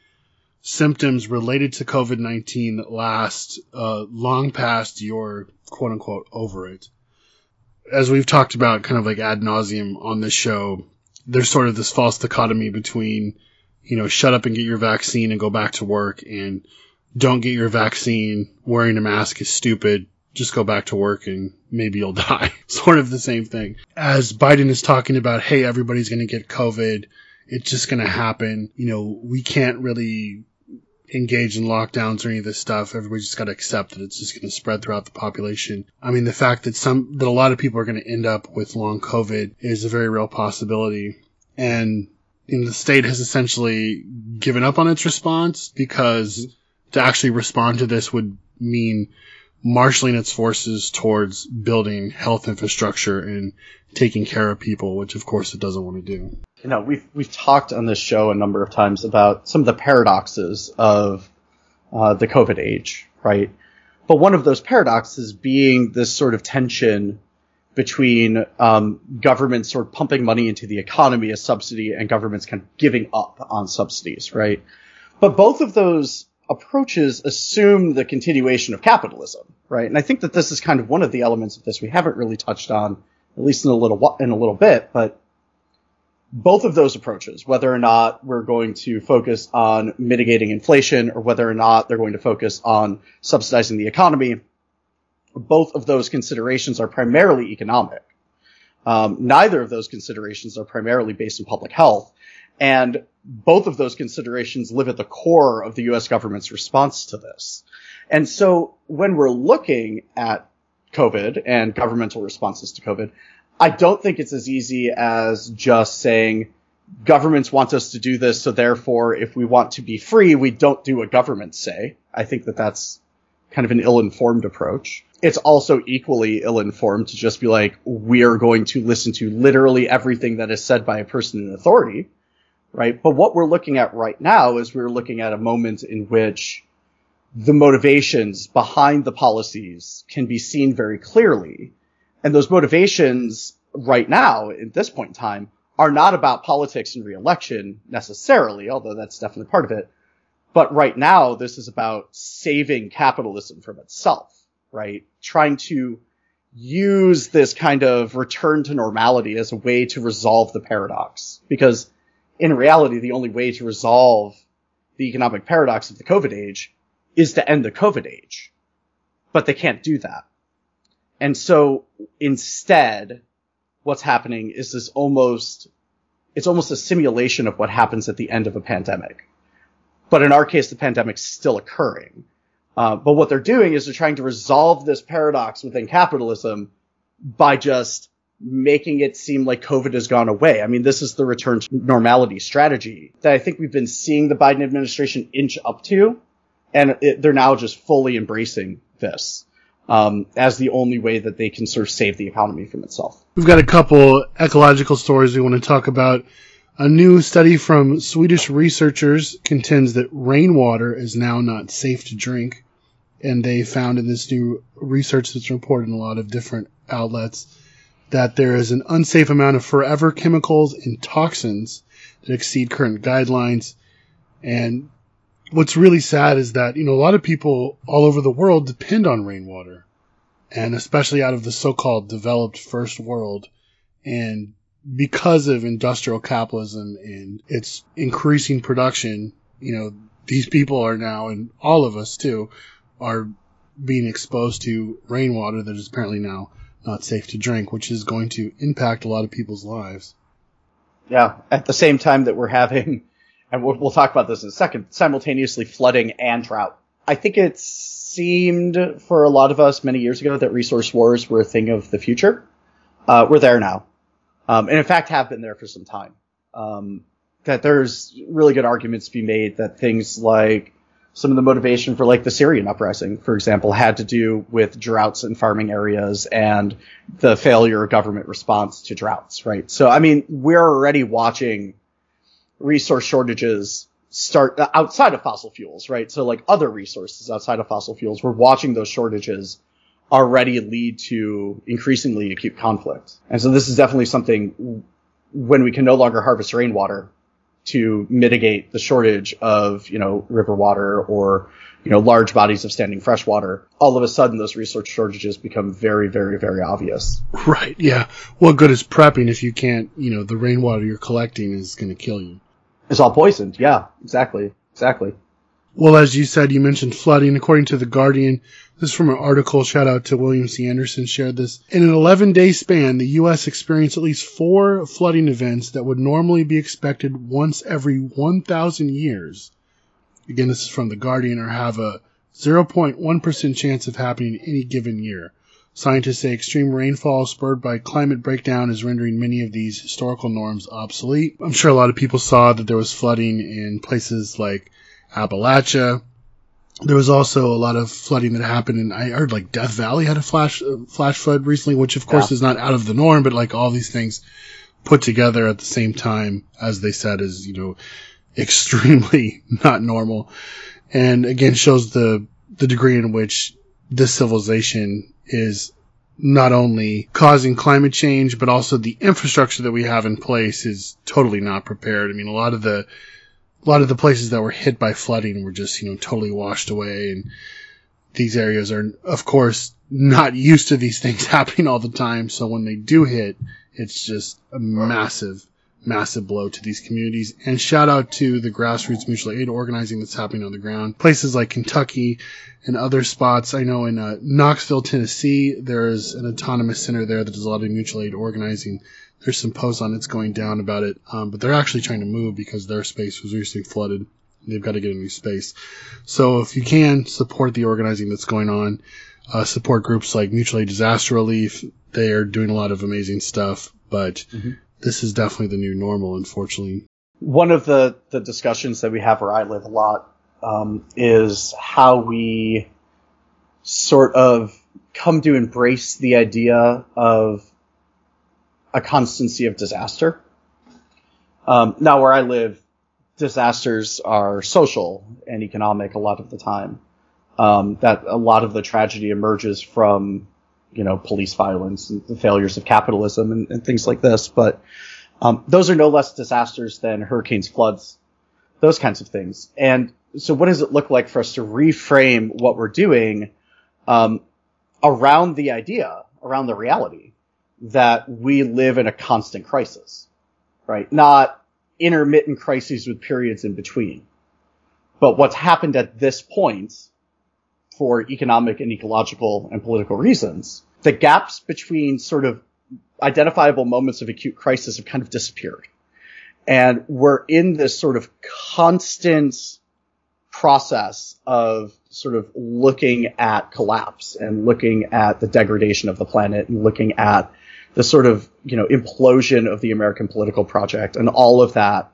symptoms related to COVID 19 that last uh, long past your quote unquote over it. As we've talked about kind of like ad nauseum on this show, there's sort of this false dichotomy between, you know, shut up and get your vaccine and go back to work and don't get your vaccine, wearing a mask is stupid, just go back to work and maybe you'll die. sort of the same thing. As Biden is talking about, hey, everybody's going to get COVID. It's just going to happen. You know, we can't really engage in lockdowns or any of this stuff. Everybody's just got to accept that it's just going to spread throughout the population. I mean, the fact that some, that a lot of people are going to end up with long COVID is a very real possibility. And you know, the state has essentially given up on its response because to actually respond to this would mean marshaling its forces towards building health infrastructure and taking care of people, which of course it doesn't want to do. You know, we've we've talked on this show a number of times about some of the paradoxes of uh, the COVID age, right? But one of those paradoxes being this sort of tension between um, governments sort of pumping money into the economy as subsidy and governments kind of giving up on subsidies, right? But both of those approaches assume the continuation of capitalism, right? And I think that this is kind of one of the elements of this we haven't really touched on, at least in a little in a little bit, but both of those approaches, whether or not we're going to focus on mitigating inflation or whether or not they're going to focus on subsidizing the economy, both of those considerations are primarily economic. Um, neither of those considerations are primarily based in public health. And both of those considerations live at the core of the US government's response to this. And so when we're looking at COVID and governmental responses to COVID, I don't think it's as easy as just saying governments want us to do this, so therefore if we want to be free, we don't do what governments say. I think that that's kind of an ill-informed approach. It's also equally ill-informed to just be like, we're going to listen to literally everything that is said by a person in authority right? But what we're looking at right now is we're looking at a moment in which the motivations behind the policies can be seen very clearly. And those motivations right now, at this point in time, are not about politics and reelection necessarily, although that's definitely part of it. But right now, this is about saving capitalism from itself, right? Trying to use this kind of return to normality as a way to resolve the paradox. Because in reality, the only way to resolve the economic paradox of the COVID age is to end the COVID age. But they can't do that. And so instead, what's happening is this almost, it's almost a simulation of what happens at the end of a pandemic. But in our case, the pandemic's still occurring. Uh, but what they're doing is they're trying to resolve this paradox within capitalism by just making it seem like COVID has gone away. I mean, this is the return to normality strategy that I think we've been seeing the Biden administration inch up to, and it, they're now just fully embracing this um, as the only way that they can sort of save the economy from itself. We've got a couple ecological stories we want to talk about. A new study from Swedish researchers contends that rainwater is now not safe to drink. And they found in this new research that's reported in a lot of different outlets that there is an unsafe amount of forever chemicals and toxins that exceed current guidelines. And what's really sad is that, you know, a lot of people all over the world depend on rainwater and especially out of the so-called developed first world. And because of industrial capitalism and its increasing production, you know, these people are now, and all of us too, are being exposed to rainwater that is apparently now not safe to drink, which is going to impact a lot of people's lives. Yeah, at the same time that we're having, and we'll, we'll talk about this in a second, simultaneously flooding and drought. I think it seemed for a lot of us many years ago that resource wars were a thing of the future. Uh, we're there now. Um, and in fact have been there for some time. Um, that there's really good arguments to be made that things like some of the motivation for like the Syrian uprising, for example, had to do with droughts in farming areas and the failure of government response to droughts, right? So, I mean, we're already watching resource shortages start uh, outside of fossil fuels, right? So like other resources outside of fossil fuels, we're watching those shortages already lead to increasingly acute conflict. And so this is definitely something when we can no longer harvest rainwater to mitigate the shortage of, you know, river water or, you know, large bodies of standing fresh water, all of a sudden those resource shortages become very, very, very obvious. Right, yeah. What good is prepping if you can't, you know, the rainwater you're collecting is going to kill you? It's all poisoned. Yeah, exactly. Exactly. Well, as you said, you mentioned flooding. According to The Guardian, this is from an article, shout out to William C. Anderson, shared this. In an 11 day span, the U.S. experienced at least four flooding events that would normally be expected once every 1,000 years. Again, this is from The Guardian, or have a 0.1% chance of happening any given year. Scientists say extreme rainfall spurred by climate breakdown is rendering many of these historical norms obsolete. I'm sure a lot of people saw that there was flooding in places like Appalachia. There was also a lot of flooding that happened and I heard like Death Valley had a flash, uh, flash flood recently, which of course Yeah. is not out of the norm, but like all these things put together at the same time, as they said, is, you know, extremely not normal. And again, shows the, the degree in which this civilization is not only causing climate change, but also the infrastructure that we have in place is totally not prepared. I mean, a lot of the, a lot of the places that were hit by flooding were just, you know, totally washed away. And these areas are, of course, not used to these things happening all the time. So when they do hit, it's just a massive, massive blow to these communities. And shout out to the grassroots mutual aid organizing that's happening on the ground. Places like Kentucky and other spots. I know in uh, Knoxville, Tennessee, there is an autonomous center there that does a lot of mutual aid organizing. There's some posts on it's going down about it, um, but they're actually trying to move because their space was recently flooded. They've got to get a new space. So if you can support the organizing that's going on, uh, support groups like Mutual Aid Disaster Relief. They are doing a lot of amazing stuff, but this is definitely the new normal, unfortunately. One of the, the discussions that we have where I live a lot um, is how we sort of come to embrace the idea of a constancy of disaster. Um, now, where I live, disasters are social and economic a lot of the time. Um, that a lot of the tragedy emerges from, you know, police violence and the failures of capitalism and, and things like this. But um, those are no less disasters than hurricanes, floods, those kinds of things. And so, what does it look like for us to reframe what we're doing um, around the idea, around the reality that we live in a constant crisis, right? Not intermittent crises with periods in between, but what's happened at this point for economic and ecological and political reasons, the gaps between sort of identifiable moments of acute crisis have kind of disappeared. And we're in this sort of constant process of sort of looking at collapse and looking at the degradation of the planet and looking at the sort of, you know, implosion of the American political project and all of that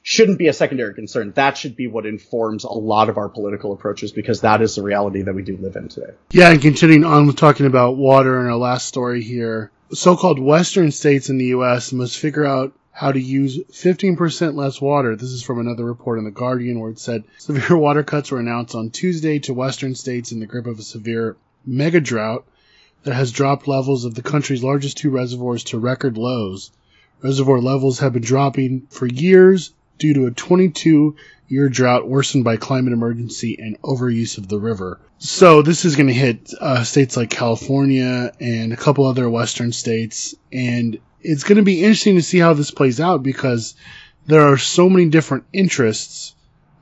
shouldn't be a secondary concern. That should be what informs a lot of our political approaches because that is the reality that we do live in today. Yeah, and continuing on with talking about water in our last story here, so-called Western states in the U.S. must figure out how to use 15% less water. This is from another report in The Guardian where it said severe water cuts were announced on Tuesday to Western states in the grip of a severe mega drought that has dropped levels of the country's largest two reservoirs to record lows. Reservoir levels have been dropping for years due to a 22 year drought worsened by climate emergency and overuse of the river. So this is going to hit uh, states like California and a couple other western states, and it's going to be interesting to see how this plays out because there are so many different interests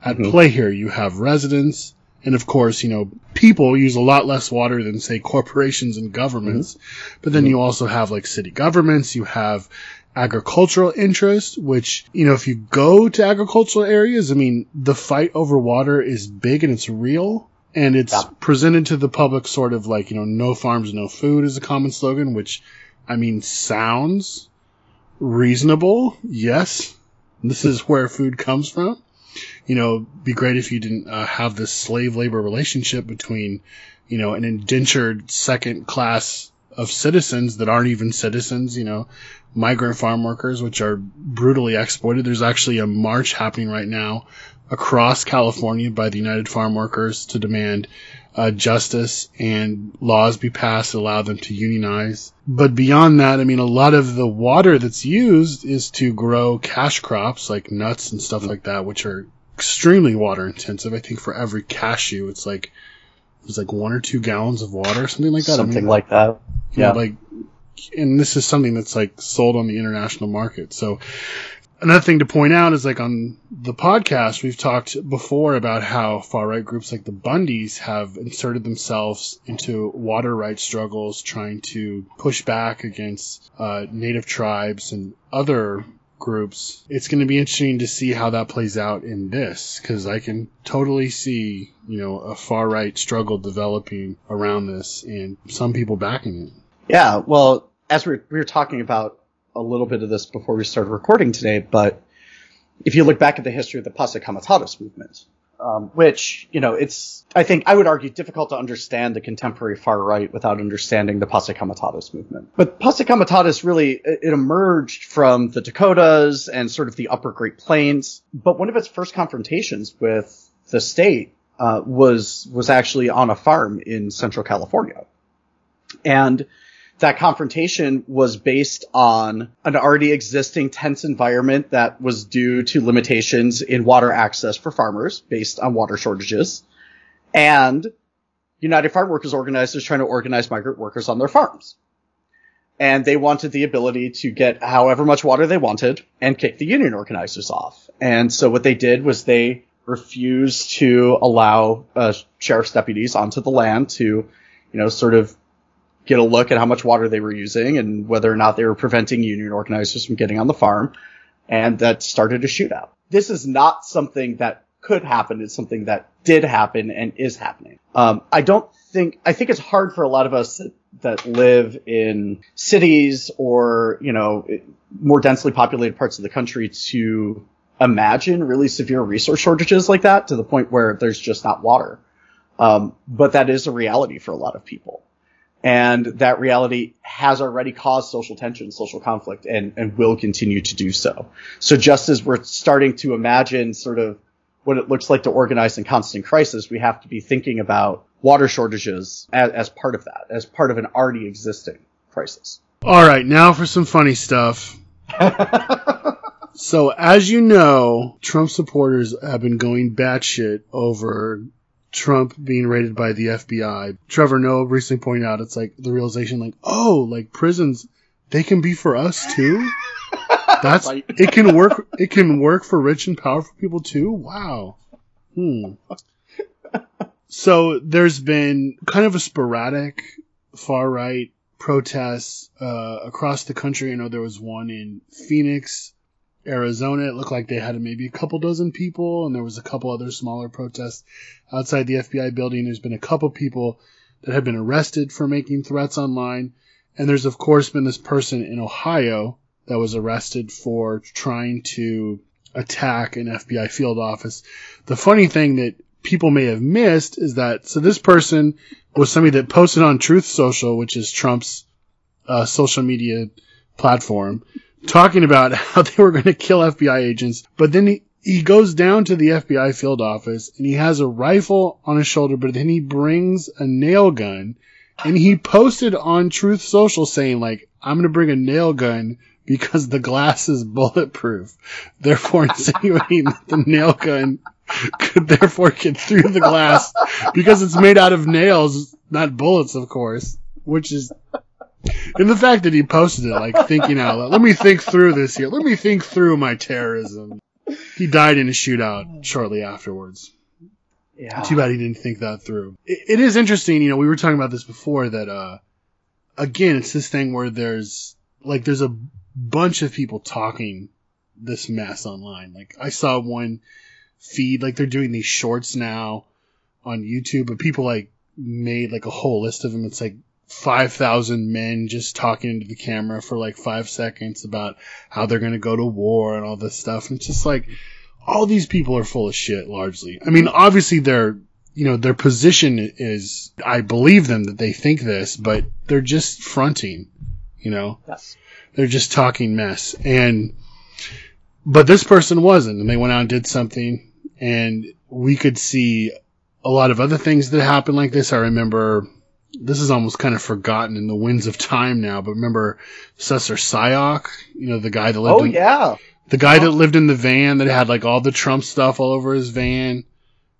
at Mhm. play here. You have residents, and of course, you know, people use a lot less water than say corporations and governments. Mm-hmm. But then mm-hmm. you also have like city governments, you have agricultural interest, which, you know, if you go to agricultural areas, I mean, the fight over water is big and it's real. And it's Yeah. presented to the public sort of like, you know, no farms, no food is a common slogan, which, I mean, sounds reasonable. Yes. This is where food comes from. You know, be great if you didn't uh, have this slave labor relationship between, you know, an indentured second class of citizens that aren't even citizens, you know, migrant farm workers, which are brutally exploited. There's actually a march happening right now across California by the United Farm Workers to demand uh, justice and laws be passed that allow them to unionize. But beyond that, I mean, a lot of the water that's used is to grow cash crops like nuts and stuff like that, which are extremely water intensive. I think for every cashew, it's like it's like one or two gallons of water, something like that. I Something mean, like that. you know, Yeah. like, and this is something that's like sold on the international market. So another thing to point out is like on the podcast, we've talked before about how far right groups like the Bundys have inserted themselves into water rights struggles, trying to push back against uh, native tribes and other groups. It's going to be interesting to see how that plays out in this because I can totally see, you know, a far right struggle developing around this and some people backing it. Yeah, well, as we we were talking about a little bit of this before we started recording today, but if you look back at the history of the Posse Comitatus movement, um, which, you know, it's, I think, I would argue difficult to understand the contemporary far right without understanding the Posse Comitatus movement. But Posse Comitatus really, it emerged from the Dakotas and sort of the upper Great Plains, but one of its first confrontations with the state uh, was was actually on a farm in Central California, and that confrontation was based on an already existing tense environment that was due to limitations in water access for farmers based on water shortages and United Farm Workers organizers trying to organize migrant workers on their farms. And they wanted the ability to get however much water they wanted and kick the union organizers off. And so what they did was they refused to allow uh, sheriff's deputies onto the land to, you know, sort of get a look at how much water they were using and whether or not they were preventing union organizers from getting on the farm. And that started a shootout. This is not something that could happen. It's something that did happen and is happening. Um, I don't think, I think it's hard for a lot of us that, that live in cities or, you know, more densely populated parts of the country to imagine really severe resource shortages like that to the point where there's just not water. Um, but that is a reality for a lot of people and that reality has already caused social tension, social conflict, and, and will continue to do so. So just as we're starting to imagine sort of what it looks like to organize in constant crisis, we have to be thinking about water shortages as, as part of that, as part of an already existing crisis. All right, now for some funny stuff. so, as you know, Trump supporters have been going batshit over Trump being raided by the FBI. Trevor Noah recently pointed out it's like the realization, like, oh, like prisons, they can be for us too. That's it can work. It can work for rich and powerful people too. Wow. Hmm. So there's been kind of a sporadic far right protests uh, across the country. I know there was one in Phoenix, Arizona, it looked like they had maybe a couple dozen people, and there was a couple other smaller protests outside the FBI building. There's been a couple people that have been arrested for making threats online. And there's, of course, been this person in Ohio that was arrested for trying to attack an FBI field office. The funny thing that people may have missed is that, so this person was somebody that posted on Truth Social, which is Trump's uh, social media platform, talking about how they were going to kill FBI agents. But then he, he goes down to the FBI field office and he has a rifle on his shoulder, but then he brings a nail gun and he posted on Truth Social saying like, I'm going to bring a nail gun because the glass is bulletproof, therefore insinuating that the nail gun could therefore get through the glass because it's made out of nails, not bullets, of course, which is, and the fact that he posted it, like thinking out loud, let me think through this here. Let me think through my terrorism. He died in a shootout shortly afterwards. Yeah. Too bad he didn't think that through. It, it is interesting, you know, we were talking about this before that, uh, again, it's this thing where there's, like, there's a bunch of people talking this mess online. Like, I saw one feed, like, they're doing these shorts now on YouTube, but people, like, made, like, a whole list of them. It's like 5,000 men just talking into the camera for, like, five seconds about how they're gonna go to war and all this stuff. And it's just like, all these people are full of shit largely. I mean, obviously their, you know, their position is, I believe them that they think this, but they're just fronting, you know, Yes. they're just talking mess. And, but this person wasn't, and they went out and did something, and we could see a lot of other things that happened like this. I remember, this is almost kind of forgotten in the winds of time now, but remember Cesar Sayoc, you know, the guy that lived Oh in, yeah. the guy that oh. lived in the van that had like all the Trump stuff all over his van.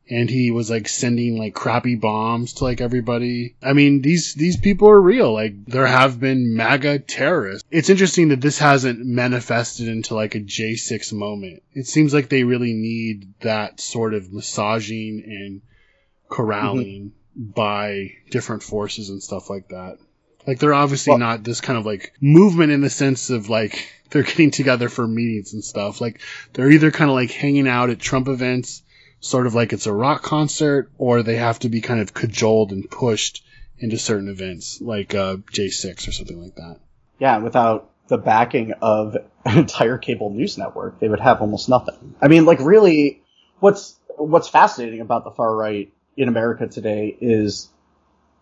And he was like sending like crappy bombs to like everybody. I mean, these, these people are real. Like there have been MAGA terrorists. It's interesting that this hasn't manifested into like a J6 moment. It seems like they really need that sort of massaging and mm-hmm. corralling by different forces and stuff like that. Like they're obviously Well- not this kind of like movement in the sense of like they're getting together for meetings and stuff. Like they're either kind of like hanging out at Trump events, sort of like it's a rock concert, or they have to be kind of cajoled and pushed into certain events, like uh, J6 or something like that. Yeah, without the backing of an entire cable news network, they would have almost nothing. I mean, like really, what's what's fascinating about the far right in America today is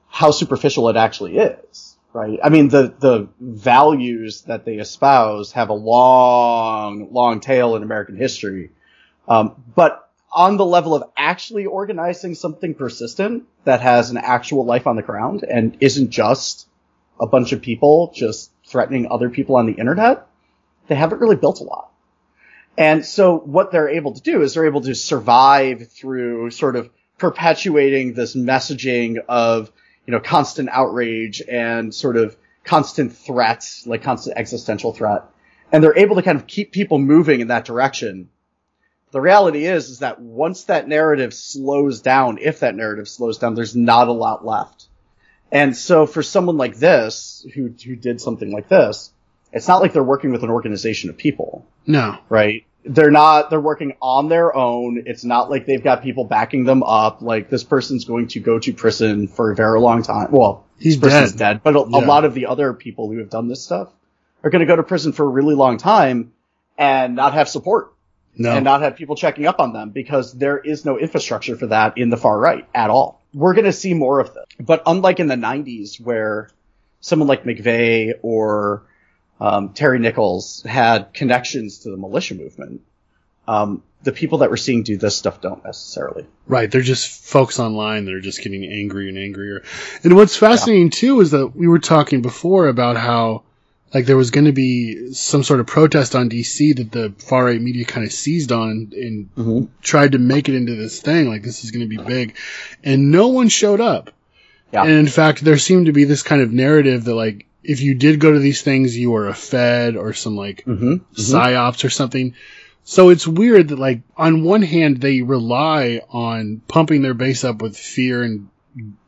how superficial it actually is, right? I mean, the the values that they espouse have a long, long tail in American history, um, but on the level of actually organizing something persistent that has an actual life on the ground and isn't just a bunch of people just threatening other people on the internet, they haven't really built a lot. And so what they're able to do is they're able to survive through sort of perpetuating this messaging of, you know, constant outrage and sort of constant threats, like constant existential threat. And they're able to kind of keep people moving in that direction. The reality is, is that once that narrative slows down, if that narrative slows down, there's not a lot left. And so for someone like this, who, who did something like this, it's not like they're working with an organization of people, No. right? They're not, they're working on their own. It's not like they've got people backing them up. Like this person's going to go to prison for a very long time. Well, He's this person's dead. dead, but a, a lot of the other people who have done this stuff are going to go to prison for a really long time and not have support No. and not have people checking up on them because there is no infrastructure for that in the far right at all. We're going to see more of this. But unlike in the 90s where someone like McVeigh or um, Terry Nichols had connections to the militia movement, um, the people that we're seeing do this stuff don't necessarily. Right, they're just folks online that are just getting angrier and angrier. And what's fascinating too is that we were talking before about how like there was going to be some sort of protest on DC that the far right media kind of seized on and, and tried to make it into this thing like this is going to be big, and no one showed up. Yeah. And in fact, there seemed to be this kind of narrative that like if you did go to these things, you were a Fed or some like Mm-hmm. psyops or something. So it's weird that like on one hand they rely on pumping their base up with fear and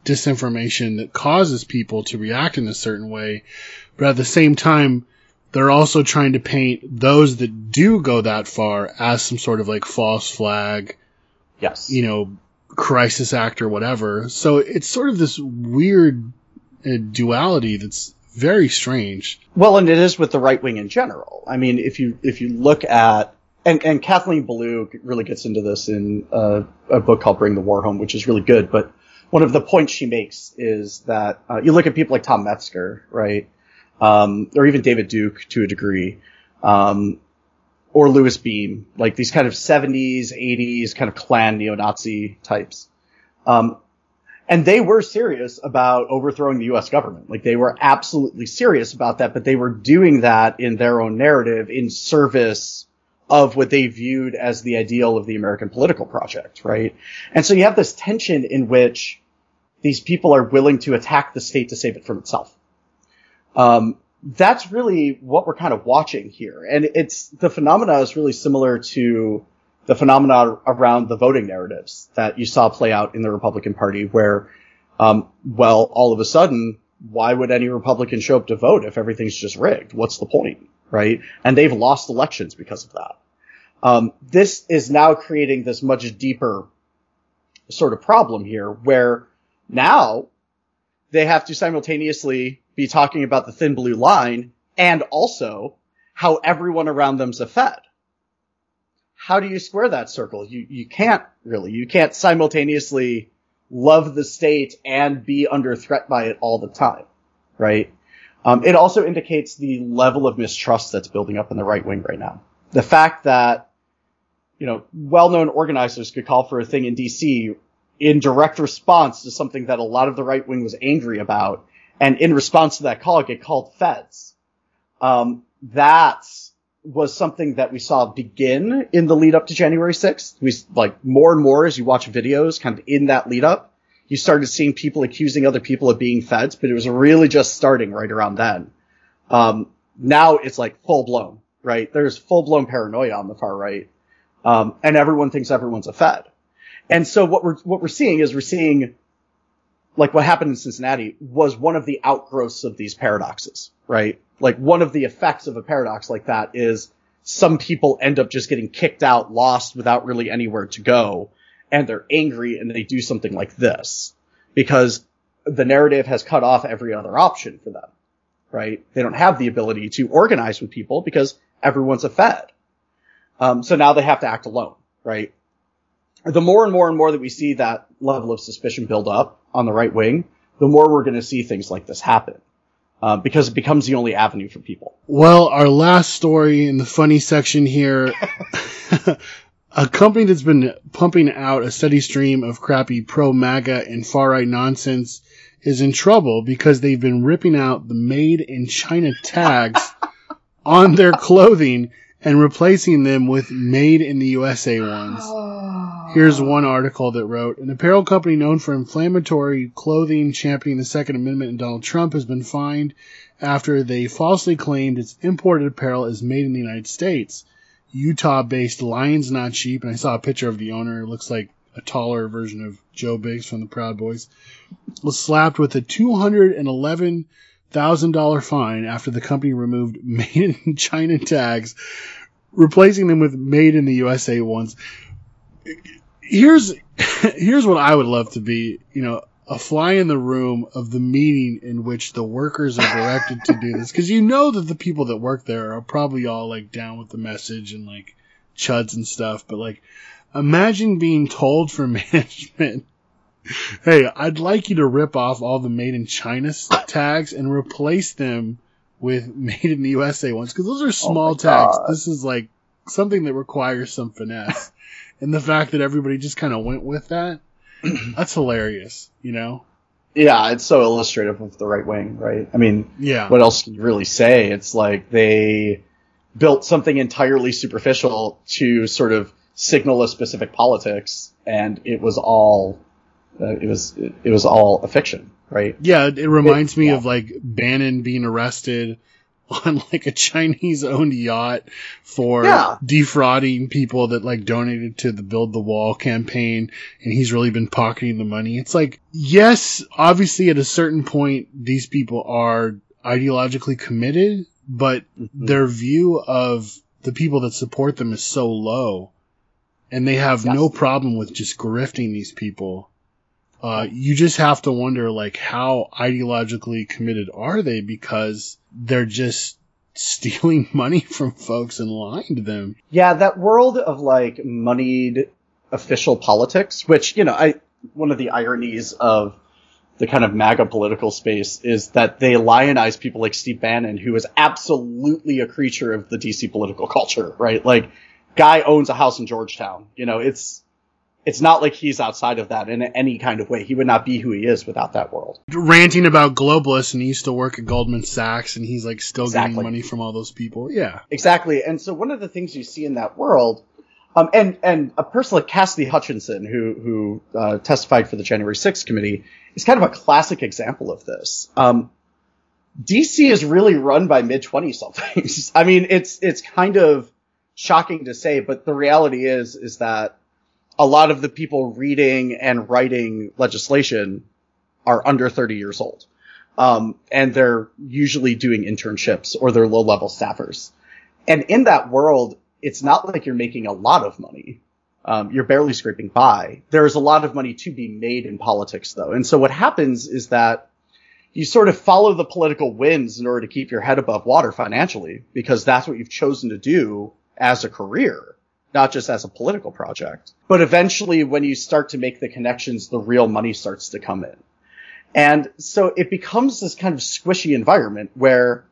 disinformation that causes people to react in a certain way, but at the same time they're also trying to paint those that do go that far as some sort of like false flag, Yes. you know, crisis act or whatever. So it's sort of this weird uh, duality that's very strange. Well, and it is with the right wing in general. I mean, if you if you look at and and Kathleen Belew really gets into this in a book called Bring the War Home, which is really good. But one of the points she makes is that uh, you look at people like Tom Metzger, right, um, or even David Duke to a degree, um, or Louis Beam, like these kind of 70s, 80s kind of Klan neo-Nazi types. Um, and they were serious about overthrowing the U.S. government. Like they were absolutely serious about that, but they were doing that in their own narrative in service of what they viewed as the ideal of the American political project, right? And so you have this tension in which these people are willing to attack the state to save it from itself. Um, that's really what we're kind of watching here. And it's, the phenomena is really similar to the phenomena around the voting narratives that you saw play out in the Republican Party where, um, well, all of a sudden, why would any Republican show up to vote if everything's just rigged? What's the point? Right? And they've lost elections because of that. Um, this is now creating this much deeper sort of problem here where now they have to simultaneously be talking about the thin blue line and also how everyone around them's a Fed. How do you square that circle? You, you can't really. You can't simultaneously love the state and be under threat by it all the time, right? Um, it also indicates the level of mistrust that's building up in the right wing right now. The fact that, you know, well-known organizers could call for a thing in DC in direct response to something that a lot of the right wing was angry about, and in response to that call, get called feds. Um, that was something that we saw begin in the lead up to January 6th. We, like, more and more as you watch videos kind of in that lead up, you started seeing people accusing other people of being feds, but it was really just starting right around then. Um, now it's like full blown, right? There's full blown paranoia on the far right. Um, and everyone thinks everyone's a fed. And so what we're, what we're seeing is we're seeing, like what happened in Cincinnati was one of the outgrowths of these paradoxes, right? Like one of the effects of a paradox like that is some people end up just getting kicked out, lost without really anywhere to go. And they're angry and they do something like this because the narrative has cut off every other option for them, right? They don't have the ability to organize with people because everyone's a Fed. Um, so now they have to act alone, right? the more and more and more that we see that level of suspicion build up on the right wing, the more we're going to see things like this happen. Uh, because it becomes the only avenue for people. Well, our last story in the funny section here a company that's been pumping out a steady stream of crappy pro MAGA and far right nonsense is in trouble because they've been ripping out the made in China tags on their clothing and replacing them with made in the USA ones. Here's one article that wrote An apparel company known for inflammatory clothing championing the Second Amendment and Donald Trump has been fined after they falsely claimed its imported apparel is made in the United States. Utah based Lions Not Sheep, and I saw a picture of the owner. It looks like a taller version of Joe Biggs from the Proud Boys. Was slapped with a $211,000 fine after the company removed made in China tags, replacing them with made in the USA ones here's here's what I would love to be, you know, a fly in the room of the meeting in which the workers are directed to do this because you know that the people that work there are probably all like down with the message and like chuds and stuff, but like imagine being told from management, "Hey, I'd like you to rip off all the made in China tags and replace them with made in the USA ones because those are oh small tags. God. This is like something that requires some finesse." And the fact that everybody just kind of went with that, that's hilarious, you know? Yeah, it's so illustrative of the right wing, right? I mean, Yeah. what else can you really say? It's like they built something entirely superficial to sort of signal a specific politics, and it was all uh, it was it was all a fiction, right? Yeah, it, it reminds me yeah. of like Bannon being arrested on like a Chinese owned yacht for Yeah. defrauding people that like donated to the Build the Wall campaign and he's really been pocketing the money. It's like, yes, obviously at a certain point, these people are ideologically committed but their view of the people that support them is so low, and they have Yes. no problem with just grifting these people. Uh, you just have to wonder, like, how ideologically committed are they because they're just stealing money from folks and lying to them. Yeah, that world of like moneyed official politics, which, you know, I, one of the ironies of the kind of MAGA political space is that they lionize people like Steve Bannon, who is absolutely a creature of the DC political culture, right? Like, guy owns a house in Georgetown. You know, it's, it's not like he's outside of that in any kind of way. He would not be who he is without that world. Ranting about globalists, and he used to work at Goldman Sachs, and he's like still Exactly. getting money from all those people. Yeah. Exactly. And so one of the things you see in that world, um, and, and a person like Cassidy Hutchinson, who, who, uh, testified for the January 6th committee, is kind of a classic example of this. Um, DC is really run by mid 20 somethings. I mean, it's, it's kind of shocking to say, but the reality is, is that a lot of the people reading and writing legislation are under 30 years old. Um, and they're usually doing internships or they're low level staffers. And in that world, it's not like you're making a lot of money. Um, you're barely scraping by. There is a lot of money to be made in politics though. And so what happens is that you sort of follow the political winds in order to keep your head above water financially because that's what you've chosen to do as a career, not just as a political project. But eventually when you start to make the connections, the real money starts to come in. And so it becomes this kind of squishy environment where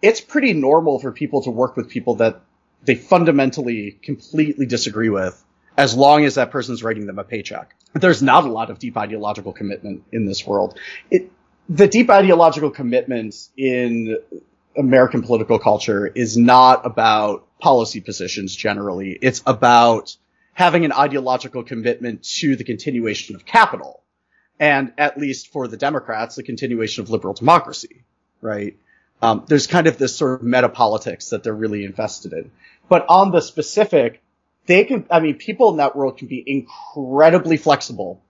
it's pretty normal for people to work with people that they fundamentally completely disagree with as long as that person's writing them a paycheck. There's not a lot of deep ideological commitment in this world. It, the deep ideological commitment in American political culture is not about policy positions generally. It's about having an ideological commitment to the continuation of capital. And at least for the Democrats, the continuation of liberal democracy, right? Um, there's kind of this sort of meta politics that they're really invested in. But on the specific, they can, I mean, people in that world can be incredibly flexible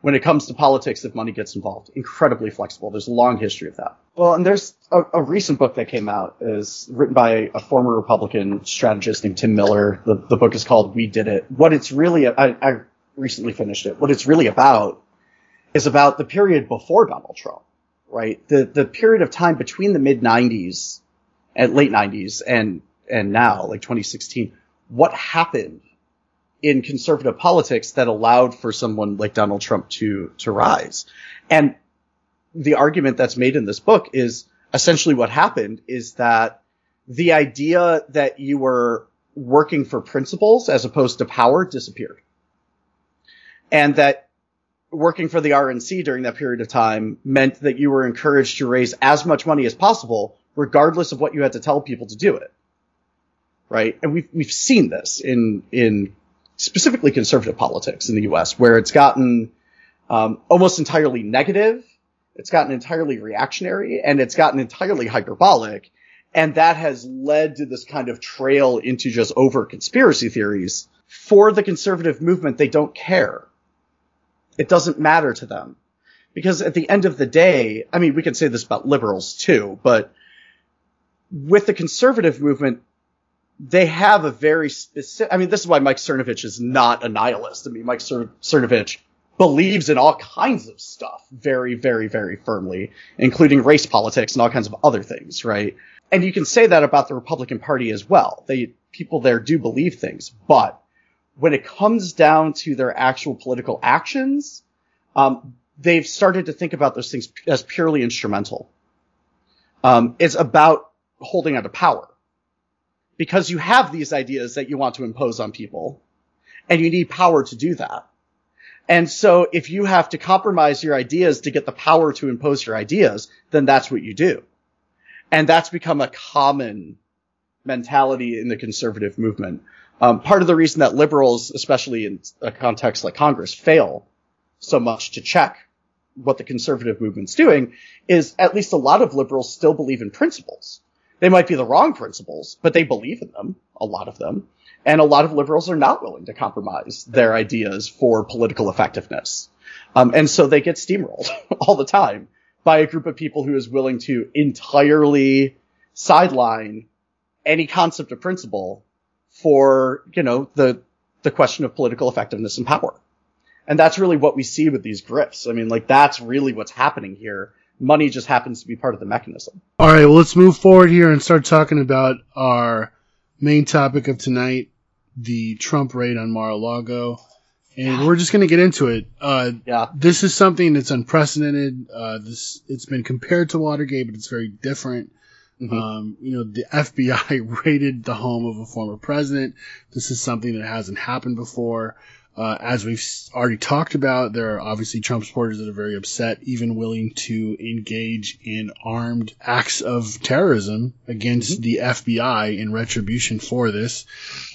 when it comes to politics if money gets involved. Incredibly flexible. There's a long history of that. Well, and there's a, a recent book that came out is written by a former Republican strategist named Tim Miller. The, the book is called We Did It. What it's really, I, I recently finished it. What it's really about is about the period before Donald Trump, right? The, the period of time between the mid 90s and late 90s and, and now, like 2016. What happened in conservative politics that allowed for someone like Donald Trump to, to rise? And the argument that's made in this book is essentially what happened is that the idea that you were working for principles as opposed to power disappeared. And that working for the RNC during that period of time meant that you were encouraged to raise as much money as possible, regardless of what you had to tell people to do it. Right? And we've, we've seen this in, in specifically conservative politics in the US, where it's gotten, um, almost entirely negative. It's gotten entirely reactionary and it's gotten entirely hyperbolic. And that has led to this kind of trail into just over conspiracy theories. For the conservative movement, they don't care. It doesn't matter to them. Because at the end of the day, I mean, we can say this about liberals too, but with the conservative movement, they have a very specific, I mean, this is why Mike Cernovich is not a nihilist. I mean, Mike Cer- Cernovich believes in all kinds of stuff very, very, very firmly, including race politics and all kinds of other things, right? And you can say that about the Republican Party as well. They, people there do believe things, but when it comes down to their actual political actions, um, they've started to think about those things as purely instrumental. Um, it's about holding on to power because you have these ideas that you want to impose on people and you need power to do that. And so if you have to compromise your ideas to get the power to impose your ideas, then that's what you do. And that's become a common mentality in the conservative movement. Um, part of the reason that liberals, especially in a context like Congress, fail so much to check what the conservative movement's doing is at least a lot of liberals still believe in principles. They might be the wrong principles, but they believe in them, a lot of them. And a lot of liberals are not willing to compromise their ideas for political effectiveness. Um, and so they get steamrolled all the time by a group of people who is willing to entirely sideline any concept of principle for, you know, the, the question of political effectiveness and power. And that's really what we see with these grifts. I mean, like, that's really what's happening here. Money just happens to be part of the mechanism. All right, well, let's move forward here and start talking about our main topic of tonight the Trump raid on Mar a Lago. And we're just going to get into it. Uh, Yeah. this is something that's unprecedented. Uh, this it's been compared to Watergate, but it's very different. Mhm. Um, you know, the FBI raided the home of a former president. This is something that hasn't happened before. Uh, as we've already talked about, there are obviously Trump supporters that are very upset, even willing to engage in armed acts of terrorism against the FBI in retribution for this,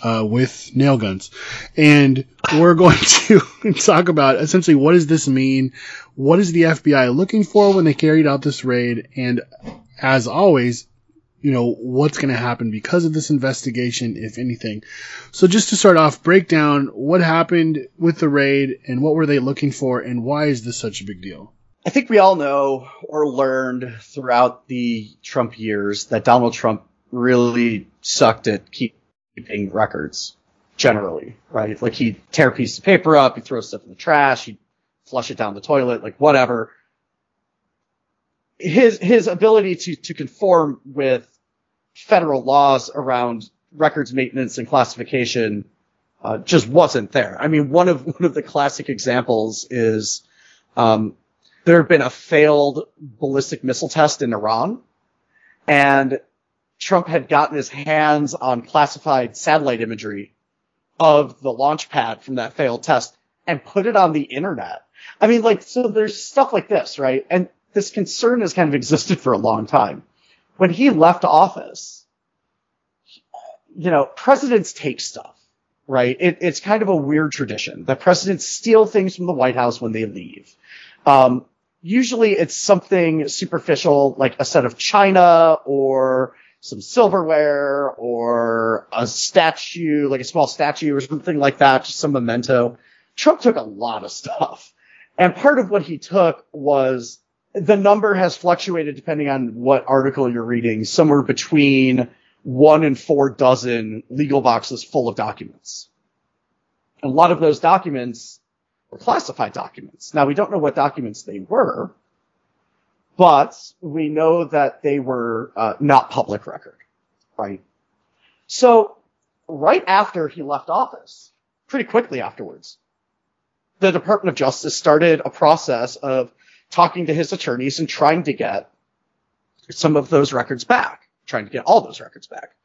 uh, with nail guns. And we're going to talk about essentially what does this mean? What is the FBI looking for when they carried out this raid? And as always, you know, what's going to happen because of this investigation, if anything. So just to start off, break down what happened with the raid and what were they looking for and why is this such a big deal? I think we all know or learned throughout the Trump years that Donald Trump really sucked at keeping records generally, right? Like he'd tear a piece of paper up, he'd throw stuff in the trash, he'd flush it down the toilet, like whatever. His, his ability to, to conform with federal laws around records maintenance and classification, uh, just wasn't there. I mean, one of, one of the classic examples is, um, there had been a failed ballistic missile test in Iran, and Trump had gotten his hands on classified satellite imagery of the launch pad from that failed test and put it on the internet. I mean, like, so there's stuff like this, right? And this concern has kind of existed for a long time. When he left office, you know, presidents take stuff, right? It, it's kind of a weird tradition that presidents steal things from the White House when they leave. Um, usually it's something superficial, like a set of china or some silverware or a statue, like a small statue or something like that, just some memento. Trump took a lot of stuff. And part of what he took was the number has fluctuated depending on what article you're reading, somewhere between one and four dozen legal boxes full of documents. And a lot of those documents were classified documents. Now we don't know what documents they were, but we know that they were uh, not public record, right? So right after he left office, pretty quickly afterwards, the Department of Justice started a process of talking to his attorneys and trying to get some of those records back, trying to get all those records back.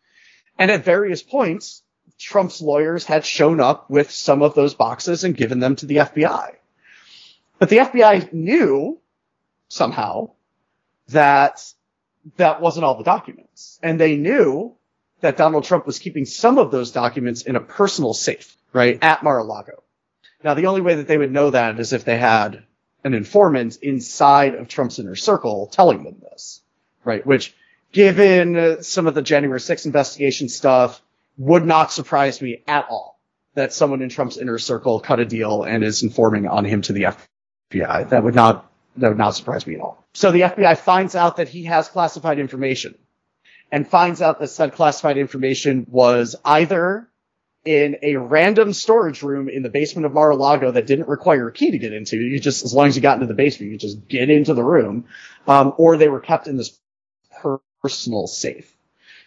And at various points, Trump's lawyers had shown up with some of those boxes and given them to the FBI. But the FBI knew somehow that that wasn't all the documents. And they knew that Donald Trump was keeping some of those documents in a personal safe, right, at Mar-a-Lago. Now, the only way that they would know that is if they had an informant inside of Trump's inner circle telling them this, right? Which, given uh, some of the January 6th investigation stuff, would not surprise me at all that someone in Trump's inner circle cut a deal and is informing on him to the FBI. That would not, that would not surprise me at all. So the FBI finds out that he has classified information and finds out that said classified information was either in a random storage room in the basement of Mar-a-Lago that didn't require a key to get into. You just, as long as you got into the basement, you just get into the room. Um, or they were kept in this personal safe.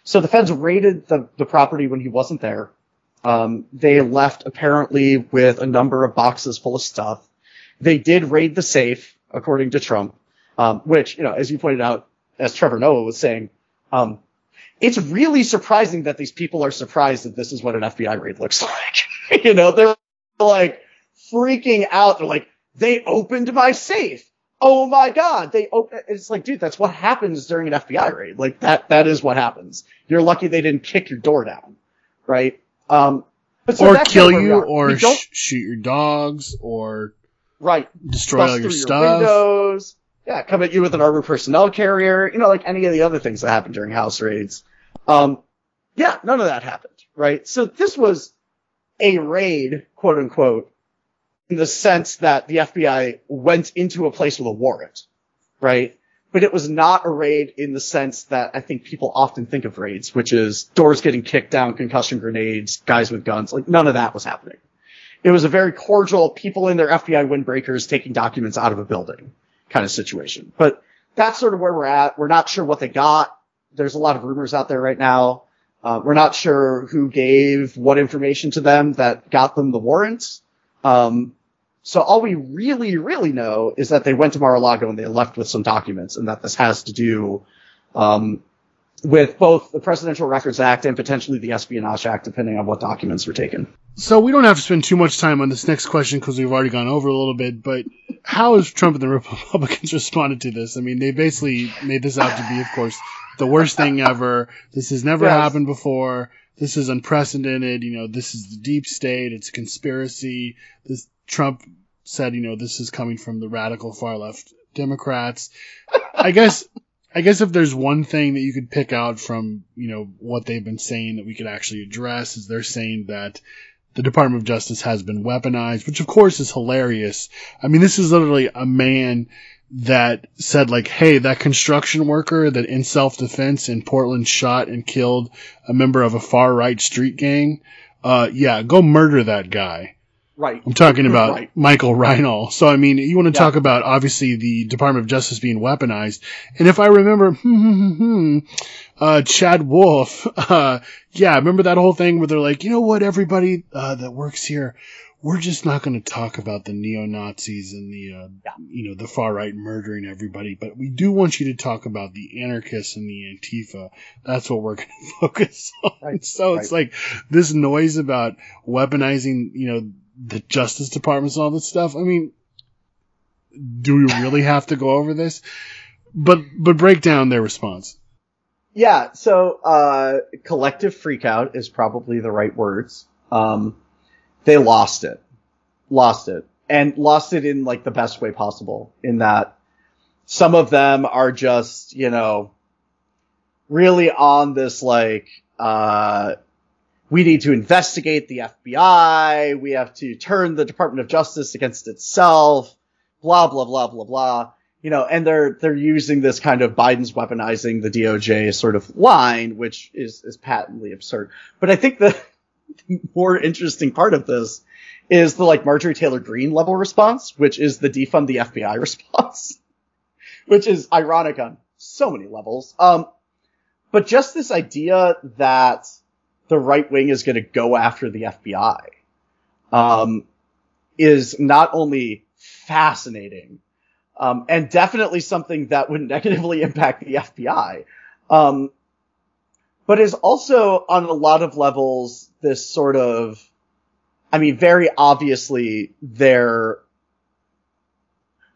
So the feds raided the, the property when he wasn't there. Um, they left apparently with a number of boxes full of stuff. They did raid the safe, according to Trump, um, which, you know, as you pointed out, as Trevor Noah was saying, um, it's really surprising that these people are surprised that this is what an FBI raid looks like. you know, they're like freaking out. They're like, they opened my safe. Oh my God. They open, it's like, dude, that's what happens during an FBI raid. Like that, that is what happens. You're lucky they didn't kick your door down. Right. Um, so or kill kind of where we you or sh- shoot your dogs or right. destroy all your stuff. windows. Yeah, come at you with an armored personnel carrier. You know, like any of the other things that happen during house raids. Um, yeah, none of that happened, right? So this was a raid, quote unquote, in the sense that the FBI went into a place with a warrant, right? but it was not a raid in the sense that I think people often think of raids, which is doors getting kicked down, concussion grenades, guys with guns. Like none of that was happening. It was a very cordial, people in their FBI windbreakers taking documents out of a building kind of situation. But that's sort of where we're at. We're not sure what they got. There's a lot of rumors out there right now. Uh, we're not sure who gave what information to them that got them the warrants. Um, so all we really, really know is that they went to Mar-a-Lago and they left with some documents and that this has to do, um, with both the Presidential Records Act and potentially the Espionage Act, depending on what documents were taken. So we don't have to spend too much time on this next question because we've already gone over a little bit. But how has Trump and the Republicans responded to this? I mean, they basically made this out to be, of course, the worst thing ever. This has never Yes. happened before. This is unprecedented. You know, this is the deep state. It's a conspiracy. This Trump said, you know, this is coming from the radical far left Democrats. I guess, I guess if there's one thing that you could pick out from, you know, what they've been saying that we could actually address is they're saying that the Department of Justice has been weaponized, which of course is hilarious. I mean, this is literally a man that said like, hey, that construction worker that in self-defense in Portland shot and killed a member of a far right street gang. Uh, yeah, go murder that guy. Right. I'm talking about Right. Michael Reinoehl. So I mean, you want to Yeah. talk about obviously the Department of Justice being weaponized, and if I remember, hmm, hmm, hmm, uh, Chad Wolf, uh, yeah, remember that whole thing where they're like, you know what, everybody uh, that works here, we're just not going to talk about the neo Nazis and the, uh, you know, the far right murdering everybody, but we do want you to talk about the anarchists and the Antifa. That's what we're going to focus on. Right. So it's like this noise about weaponizing, you know, the Justice Departments and all this stuff. I mean, do we really have to go over this? But but break down their response. Yeah, so uh, collective freakout is probably the right words. Um, they lost it, lost it, and lost it in like the best way possible. In that some of them are just you know really on this like uh, we need to investigate the FBI, we have to turn the Department of Justice against itself, blah blah blah blah blah you know, and they're they're using this kind of Biden's weaponizing the DOJ sort of line, which is is patently absurd. But I think the more interesting part of this is the like Marjorie Taylor Greene level response, which is the defund the FBI response, which is ironic on so many levels. Um, but just this idea that the right wing is going to go after the FBI, um, is not only fascinating, um, and definitely something that would negatively impact the FBI. Um, but is also on a lot of levels this sort of, I mean, very obviously they're,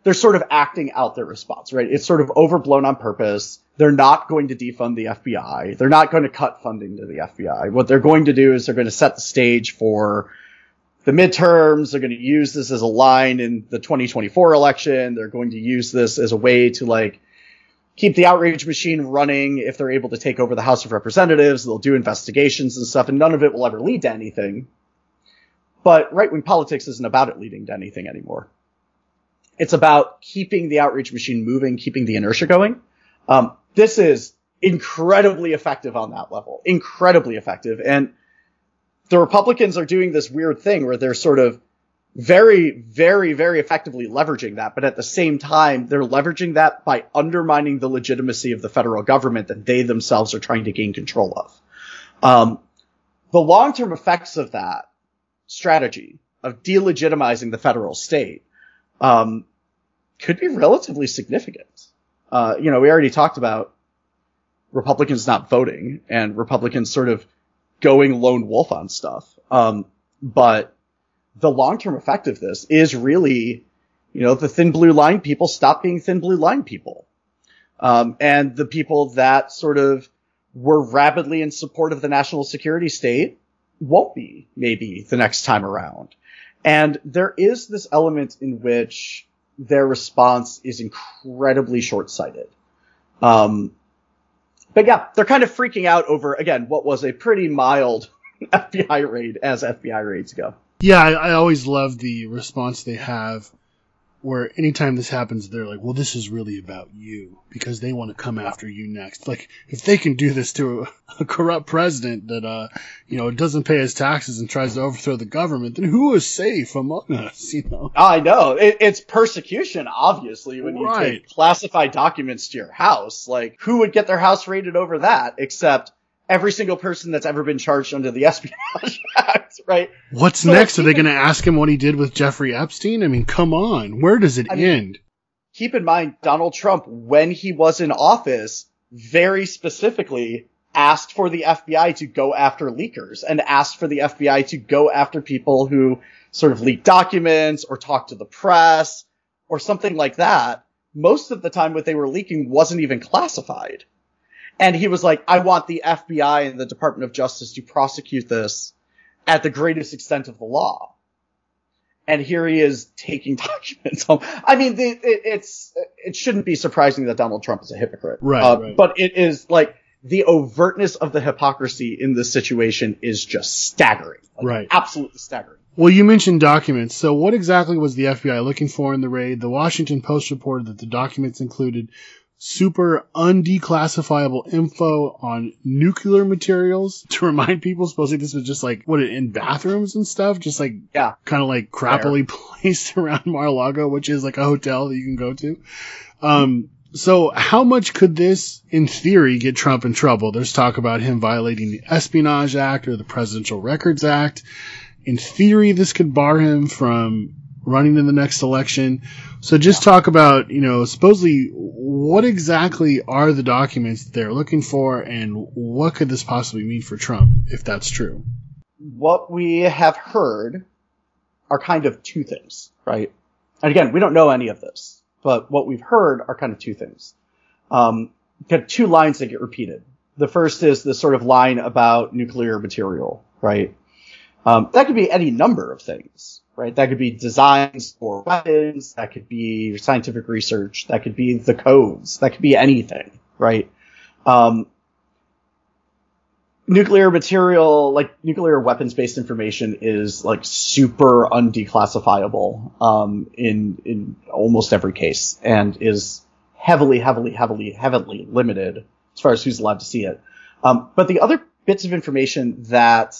they're sort of acting out their response, right? It's sort of overblown on purpose. They're not going to defund the FBI. They're not going to cut funding to the FBI. What they're going to do is they're going to set the stage for the midterms. They're going to use this as a line in the 2024 election. They're going to use this as a way to like keep the outrage machine running. If they're able to take over the House of Representatives, they'll do investigations and stuff, and none of it will ever lead to anything. But right wing politics isn't about it leading to anything anymore. It's about keeping the outreach machine moving, keeping the inertia going. Um, this is incredibly effective on that level, incredibly effective. And the Republicans are doing this weird thing where they're sort of very, very, very effectively leveraging that, but at the same time, they're leveraging that by undermining the legitimacy of the federal government that they themselves are trying to gain control of. Um, the long-term effects of that strategy of delegitimizing the federal state um, could be relatively significant. Uh, you know, we already talked about Republicans not voting and Republicans sort of going lone wolf on stuff. Um, but the long-term effect of this is really, you know, the thin blue line people stop being thin blue line people. Um, and the people that sort of were rapidly in support of the national security state won't be maybe the next time around. And there is this element in which their response is incredibly short-sighted. Um, but yeah, they're kind of freaking out over, again, what was a pretty mild FBI raid as FBI raids go. Yeah, I, I always love the response they have where anytime this happens, they're like, well, this is really about you because they want to come after you next. Like, if they can do this to a, a corrupt president that, uh, you know, doesn't pay his taxes and tries to overthrow the government, then who is safe among us, you know? I know it, it's persecution, obviously, when you take classified documents to your house. Like, who would get their house raided over that? Except every single person that's ever been charged under the Espionage Act, right? What's So, next? Are they going to ask him what he did with Jeffrey Epstein? I mean, come on. Where does it I mean- end? Keep in mind, Donald Trump, when he was in office, very specifically asked for the FBI to go after leakers and asked for the FBI to go after people who sort of leak documents or talk to the press or something like that. Most of the time what they were leaking wasn't even classified. And he was like, I want the FBI and the Department of Justice to prosecute this at the greatest extent of the law. And here he is taking documents home. I mean, the, it, it's, it shouldn't be surprising that Donald Trump is a hypocrite. Right, Uh, right. But it is like, the overtness of the hypocrisy in this situation is just staggering. Like, Right. Absolutely staggering. Well, you mentioned documents. So, what exactly was the FBI looking for in the raid? The Washington Post reported that the documents included super undeclassifiable info on nuclear materials. To remind people, supposedly this was just like what in bathrooms and stuff, just like Yeah. kind of like crappily placed around Mar-a-Lago, which is like a hotel that you can go to. Um, so how much could this, in theory, get Trump in trouble? There's talk about him violating the Espionage Act or the Presidential Records Act. In theory, this could bar him from running in the next election. So just talk about, you know, supposedly what exactly are the documents that they're looking for and what could this possibly mean for Trump if that's true? what we have heard are kind of two things, right? And again, we don't know any of this, but what we've heard are kind of two things. Um, got two lines that get repeated. The first is the sort of line about nuclear material, right? Um, that could be any number of things, right? That could be designs for weapons. That could be scientific research. That could be the codes. That could be anything, right? Um, nuclear material, like nuclear weapons based information is like super undeclassifiable, um, in, in almost every case and is heavily, heavily, heavily, heavily limited as far as who's allowed to see it. Um, but the other bits of information that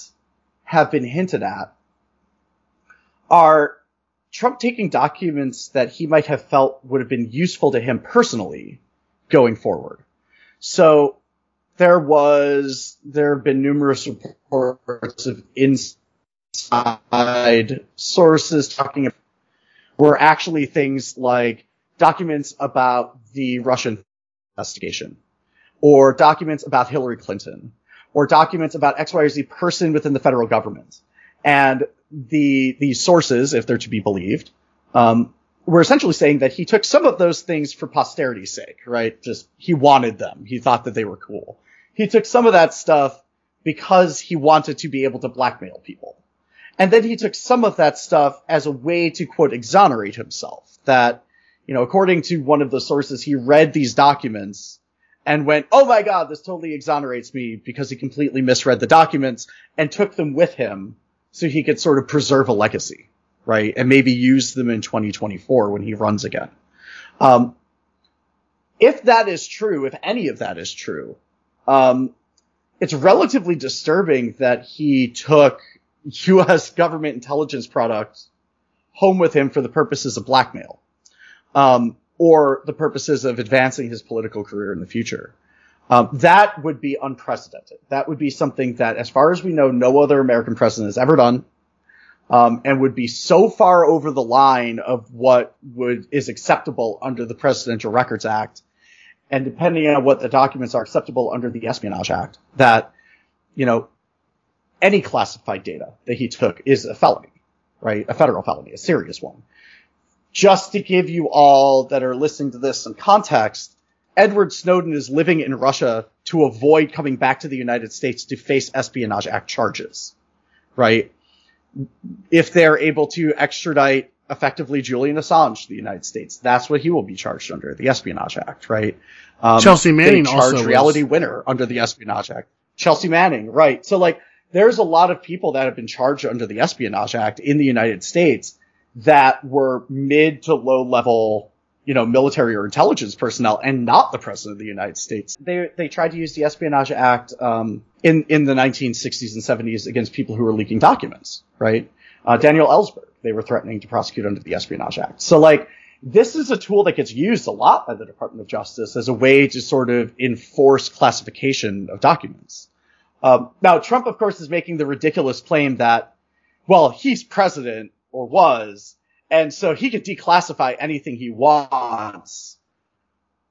have been hinted at are Trump taking documents that he might have felt would have been useful to him personally going forward. So there was, there have been numerous reports of inside sources talking about were actually things like documents about the Russian investigation or documents about Hillary Clinton or documents about X, Y, or Z person within the federal government. And the, the sources, if they're to be believed, um, were essentially saying that he took some of those things for posterity's sake, right? Just, he wanted them. He thought that they were cool. He took some of that stuff because he wanted to be able to blackmail people. And then he took some of that stuff as a way to quote exonerate himself. That, you know, according to one of the sources, he read these documents and went, Oh my God, this totally exonerates me because he completely misread the documents and took them with him so he could sort of preserve a legacy, right? And maybe use them in 2024 when he runs again. Um, if that is true, if any of that is true, um, it's relatively disturbing that he took U.S. government intelligence products home with him for the purposes of blackmail, um, or the purposes of advancing his political career in the future. Um, that would be unprecedented. That would be something that, as far as we know, no other American president has ever done, um, and would be so far over the line of what would is acceptable under the Presidential Records Act, and depending on what the documents are acceptable under the Espionage Act, that you know any classified data that he took is a felony, right? A federal felony, a serious one. Just to give you all that are listening to this some context, Edward Snowden is living in Russia to avoid coming back to the United States to face Espionage Act charges, right? If they're able to extradite effectively Julian Assange to the United States, that's what he will be charged under, the Espionage Act, right? Um, Chelsea Manning also was- Reality Winner under the Espionage Act. Chelsea Manning, right. So like, there's a lot of people that have been charged under the Espionage Act in the United States that were mid to low level, you know, military or intelligence personnel and not the president of the United States. They, they tried to use the Espionage Act, um, in, in the 1960s and 70s against people who were leaking documents, right? Uh, Daniel Ellsberg, they were threatening to prosecute under the Espionage Act. So like, this is a tool that gets used a lot by the Department of Justice as a way to sort of enforce classification of documents. Um, now, Trump, of course, is making the ridiculous claim that, well, he's president or was, and so he can declassify anything he wants,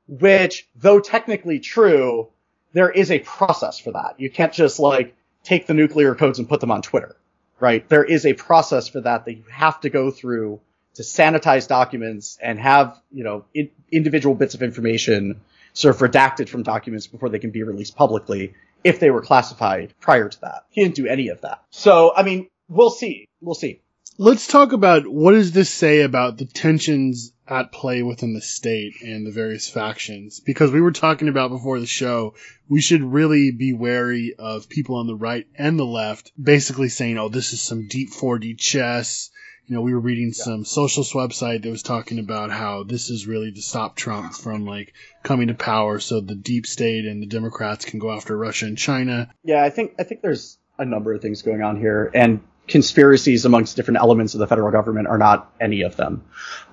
which, though technically true, there is a process for that. You can't just like take the nuclear codes and put them on Twitter, right? There is a process for that that you have to go through to sanitize documents and have, you know, in, individual bits of information sort of redacted from documents before they can be released publicly if they were classified prior to that. He didn't do any of that. So, I mean, we'll see. We'll see. Let's talk about what does this say about the tensions at play within the state and the various factions. Because we were talking about before the show, we should really be wary of people on the right and the left basically saying, oh, this is some deep 4D chess. You know, we were reading some socialist website that was talking about how this is really to stop Trump from like coming to power so the deep state and the Democrats can go after Russia and China. Yeah, I think I think there's a number of things going on here, and conspiracies amongst different elements of the federal government are not any of them.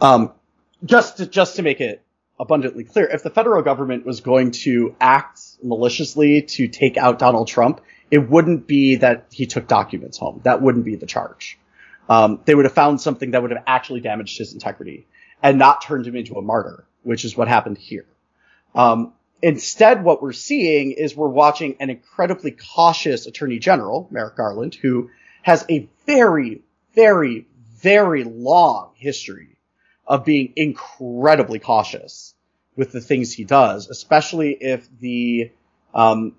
Um, just to, just to make it abundantly clear, if the federal government was going to act maliciously to take out Donald Trump, it wouldn't be that he took documents home. That wouldn't be the charge. Um, they would have found something that would have actually damaged his integrity and not turned him into a martyr, which is what happened here. Um, instead, what we're seeing is we're watching an incredibly cautious attorney general, Merrick Garland, who has a very, very, very long history of being incredibly cautious with the things he does, especially if the um,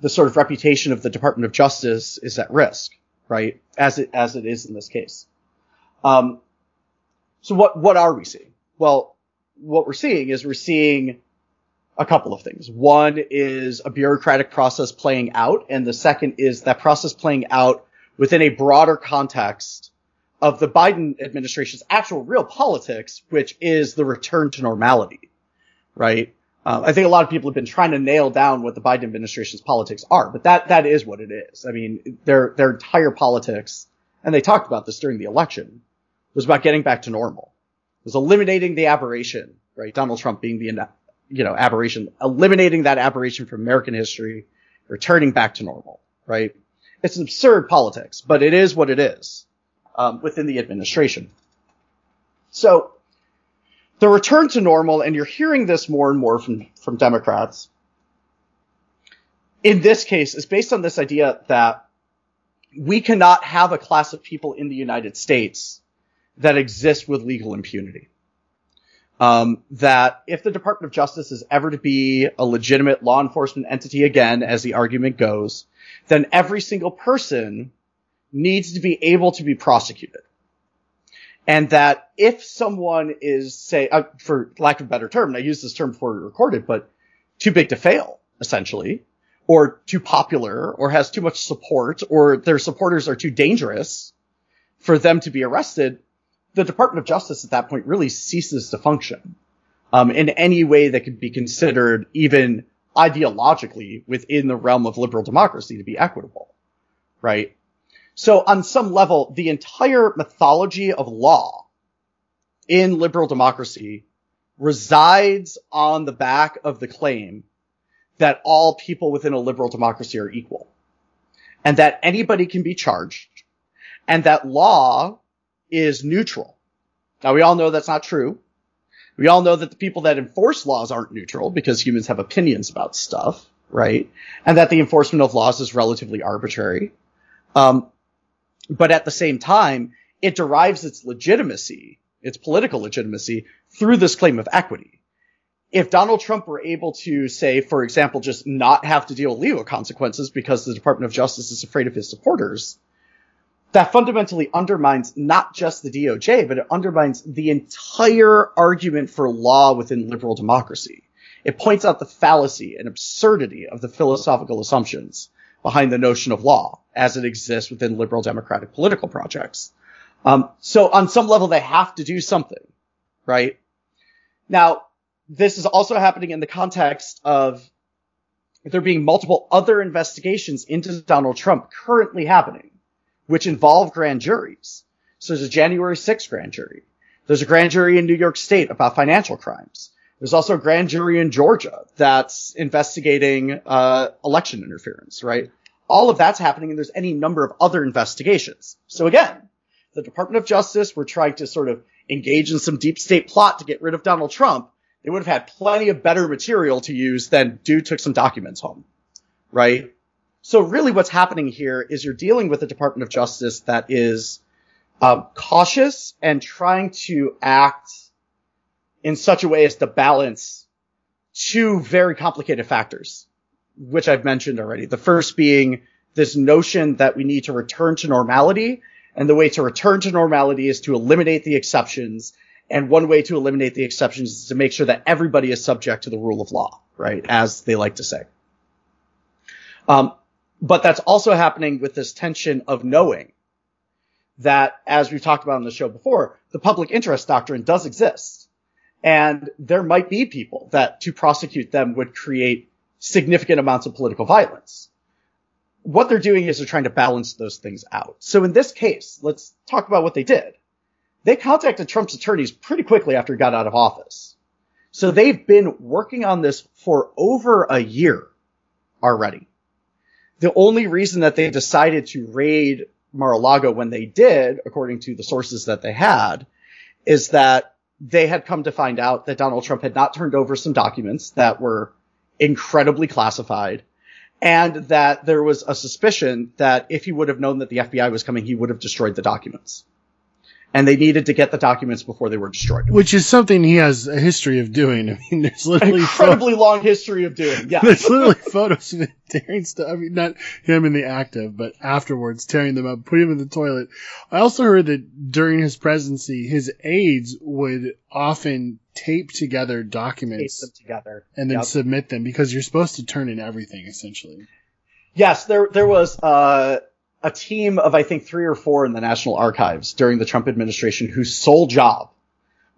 the sort of reputation of the Department of Justice is at risk, right? As it as it is in this case. Um, so what what are we seeing? Well, what we're seeing is we're seeing a couple of things. One is a bureaucratic process playing out, and the second is that process playing out within a broader context of the Biden administration's actual real politics, which is the return to normality, right? Uh, I think a lot of people have been trying to nail down what the Biden administration's politics are, but that that is what it is. I mean, their their entire politics, and they talked about this during the election, was about getting back to normal. It was eliminating the aberration, right? Donald Trump being the you know aberration, eliminating that aberration from American history, returning back to normal, right? It's absurd politics, but it is what it is um, within the administration. So the return to normal, and you're hearing this more and more from, from Democrats, in this case is based on this idea that we cannot have a class of people in the United States that exist with legal impunity. Um, that if the Department of Justice is ever to be a legitimate law enforcement entity again, as the argument goes, then every single person needs to be able to be prosecuted. And that if someone is say uh, for lack of a better term and i used this term before we recorded but too big to fail essentially or too popular or has too much support or their supporters are too dangerous for them to be arrested the department of justice at that point really ceases to function um, in any way that could be considered even ideologically within the realm of liberal democracy to be equitable right? So on some level, the entire mythology of law in liberal democracy resides on the back of the claim that all people within a liberal democracy are equal and that anybody can be charged and that law is neutral. Now we all know that's not true. We all know that the people that enforce laws aren't neutral because humans have opinions about stuff, right? And that the enforcement of laws is relatively arbitrary. Um, but at the same time, it derives its legitimacy, its political legitimacy, through this claim of equity. If Donald Trump were able to say, for example, just not have to deal with legal consequences because the Department of Justice is afraid of his supporters, that fundamentally undermines not just the DOJ, but it undermines the entire argument for law within liberal democracy. It points out the fallacy and absurdity of the philosophical assumptions behind the notion of law as it exists within liberal democratic political projects. Um, so on some level, they have to do something, right? Now, this is also happening in the context of there being multiple other investigations into Donald Trump currently happening, which involve grand juries. So there's a January 6th grand jury. There's a grand jury in New York State about financial crimes. There's also a grand jury in Georgia that's investigating uh, election interference, right? All of that's happening, and there's any number of other investigations. So again, the Department of Justice were trying to sort of engage in some deep state plot to get rid of Donald Trump. They would have had plenty of better material to use than dude took some documents home, right? So really, what's happening here is you're dealing with a Department of Justice that is um, cautious and trying to act in such a way as to balance two very complicated factors, which I've mentioned already. The first being this notion that we need to return to normality. And the way to return to normality is to eliminate the exceptions. And one way to eliminate the exceptions is to make sure that everybody is subject to the rule of law, right? As they like to say. Um, but that's also happening with this tension of knowing that, as we've talked about on the show before, the public interest doctrine does exist. And there might be people that to prosecute them would create significant amounts of political violence. What they're doing is they're trying to balance those things out. So in this case, let's talk about what they did. They contacted Trump's attorneys pretty quickly after he got out of office. So they've been working on this for over a year already. The only reason that they decided to raid Mar-a-Lago when they did, according to the sources that they had, is that they had come to find out that Donald Trump had not turned over some documents that were incredibly classified and that there was a suspicion that if he would have known that the FBI was coming, he would have destroyed the documents and they needed to get the documents before they were destroyed. Which is something he has a history of doing. I mean, there's literally incredibly long history of doing. Yeah, there's literally photos of him tearing stuff. I mean, not him in the active, but afterwards tearing them up, putting them in the toilet. I also heard that during his presidency, his aides would often tape together documents tape them together and then Yep. submit them because you're supposed to turn in everything essentially. Yes, there there was uh, a team of I think three or four in the National Archives during the Trump administration whose sole job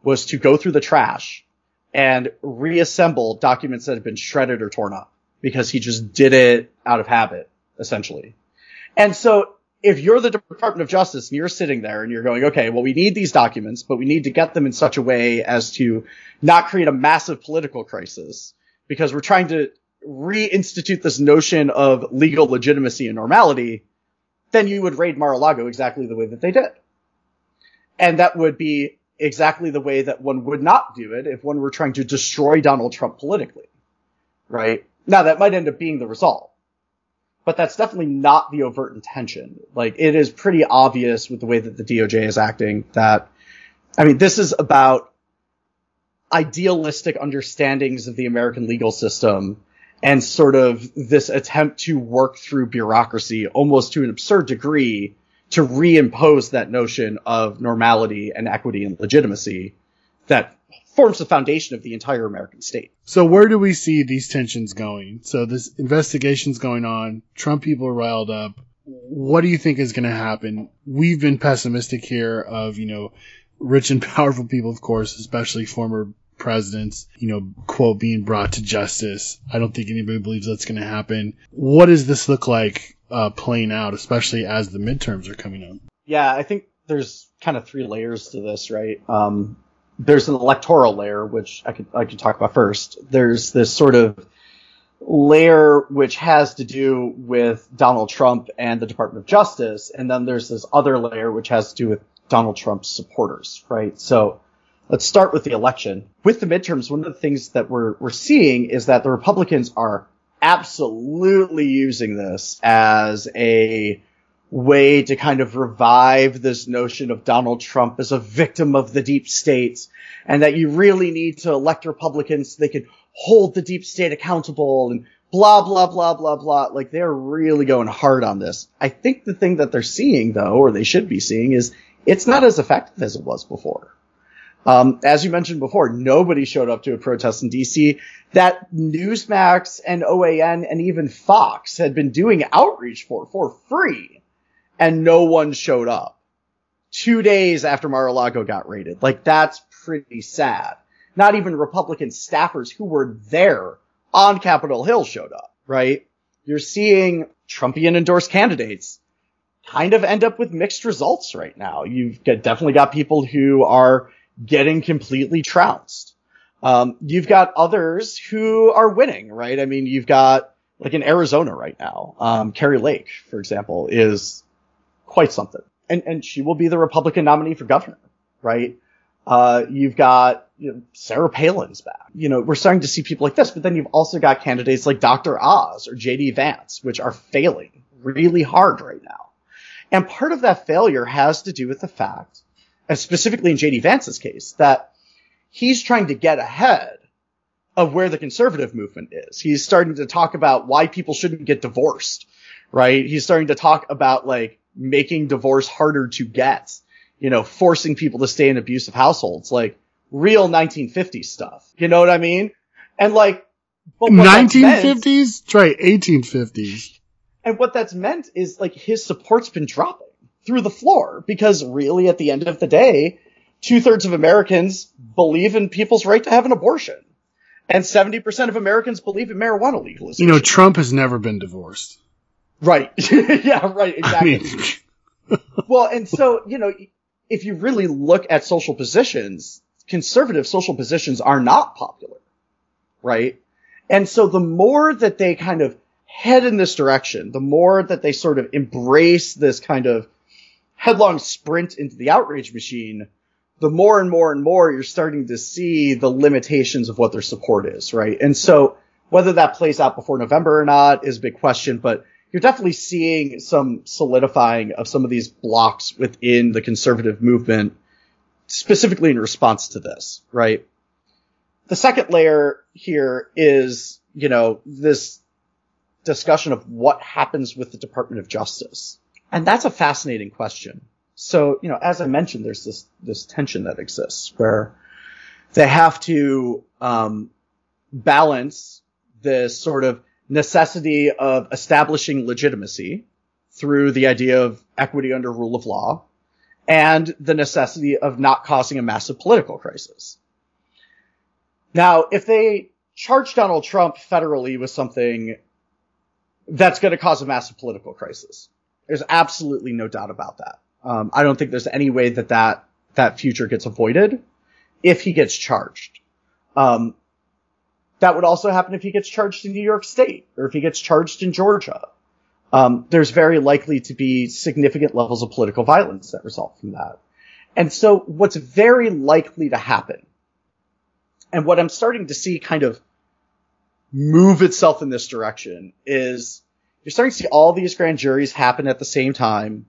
was to go through the trash and reassemble documents that had been shredded or torn up because he just did it out of habit, essentially. And so if you're the Department of Justice and you're sitting there and you're going, okay, well, we need these documents, but we need to get them in such a way as to not create a massive political crisis because we're trying to reinstitute this notion of legal legitimacy and normality, then you would raid Mar-a-Lago exactly the way that they did. And that would be exactly the way that one would not do it if one were trying to destroy Donald Trump politically. Right? Now that might end up being the result. But that's definitely not the overt intention. Like, it is pretty obvious with the way that the DOJ is acting that, I mean, this is about idealistic understandings of the American legal system and sort of this attempt to work through bureaucracy almost to an absurd degree to reimpose that notion of normality and equity and legitimacy that forms the foundation of the entire American state. So where do we see these tensions going? So this investigation's going on. Trump people are riled up. What do you think is going to happen? We've been pessimistic here of, you know, rich and powerful people, of course, especially former presidents, you know, quote, being brought to justice. I don't think anybody believes that's going to happen. What does this look like uh, playing out, especially as the midterms are coming up? Yeah, I think there's kind of three layers to this, right? Um, there's an electoral layer, which I could I could talk about first. There's this sort of layer which has to do with Donald Trump and the Department of Justice, and then there's this other layer which has to do with Donald Trump's supporters, right? So let's start with the election. With the midterms, one of the things that we're we're seeing is that the Republicans are absolutely using this as a way to kind of revive this notion of Donald Trump as a victim of the deep state and that you really need to elect Republicans so they can hold the deep state accountable and blah, blah, blah, blah, blah. Like they're really going hard on this. I think the thing that they're seeing though, or they should be seeing is it's not as effective as it was before. Um, as you mentioned before, nobody showed up to a protest in DC that Newsmax and OAN and even Fox had been doing outreach for for free and no one showed up two days after Mar-a-Lago got raided. Like that's pretty sad. Not even Republican staffers who were there on Capitol Hill showed up, right? You're seeing Trumpian endorsed candidates kind of end up with mixed results right now. You've definitely got people who are getting completely trounced. Um, you've got others who are winning, right? I mean, you've got like in Arizona right now, um, Kari Lake, for example, is quite something. And, and she will be the Republican nominee for governor, right? Uh, you've got you know, Sarah Palin's back. You know, we're starting to see people like this, but then you've also got candidates like Dr. Oz or JD Vance, which are failing really hard right now. And part of that failure has to do with the fact, and specifically in JD Vance's case, that he's trying to get ahead of where the conservative movement is. He's starting to talk about why people shouldn't get divorced, right? He's starting to talk about like making divorce harder to get, you know, forcing people to stay in abusive households, like real 1950s stuff. You know what I mean? And like, but what that's meant- 1950s? Right, 1850s. and what that's meant is like his support's been dropping through the floor because really at the end of the day, two thirds of Americans believe in people's right to have an abortion. And 70% of Americans believe in marijuana legalization. You know, Trump has never been divorced. right. yeah, right. I Exactly. mean, well, and so, you know, if you really look at social positions, conservative social positions are not popular. Right. And so the more that they kind of head in this direction, the more that they sort of embrace this kind of headlong sprint into the outrage machine, the more and more and more you're starting to see the limitations of what their support is, right? And so whether that plays out before November or not is a big question, but you're definitely seeing some solidifying of some of these blocks within the conservative movement, specifically in response to this, right? The second layer here is, you know, this discussion of what happens with the Department of Justice. And that's a fascinating question. So, you know, as I mentioned, there's this, this tension that exists where they have to, um, balance this sort of necessity of establishing legitimacy through the idea of equity under rule of law and the necessity of not causing a massive political crisis. Now, if they charge Donald Trump federally with something that's going to cause a massive political crisis, there's absolutely no doubt about that. Um, I don't think there's any way that that, that future gets avoided if he gets charged. Um, that would also happen if he gets charged in New York State or if he gets charged in Georgia. Um, there's very likely to be significant levels of political violence that result from that. And so what's very likely to happen and what I'm starting to see kind of move itself in this direction is you're starting to see all these grand juries happen at the same time.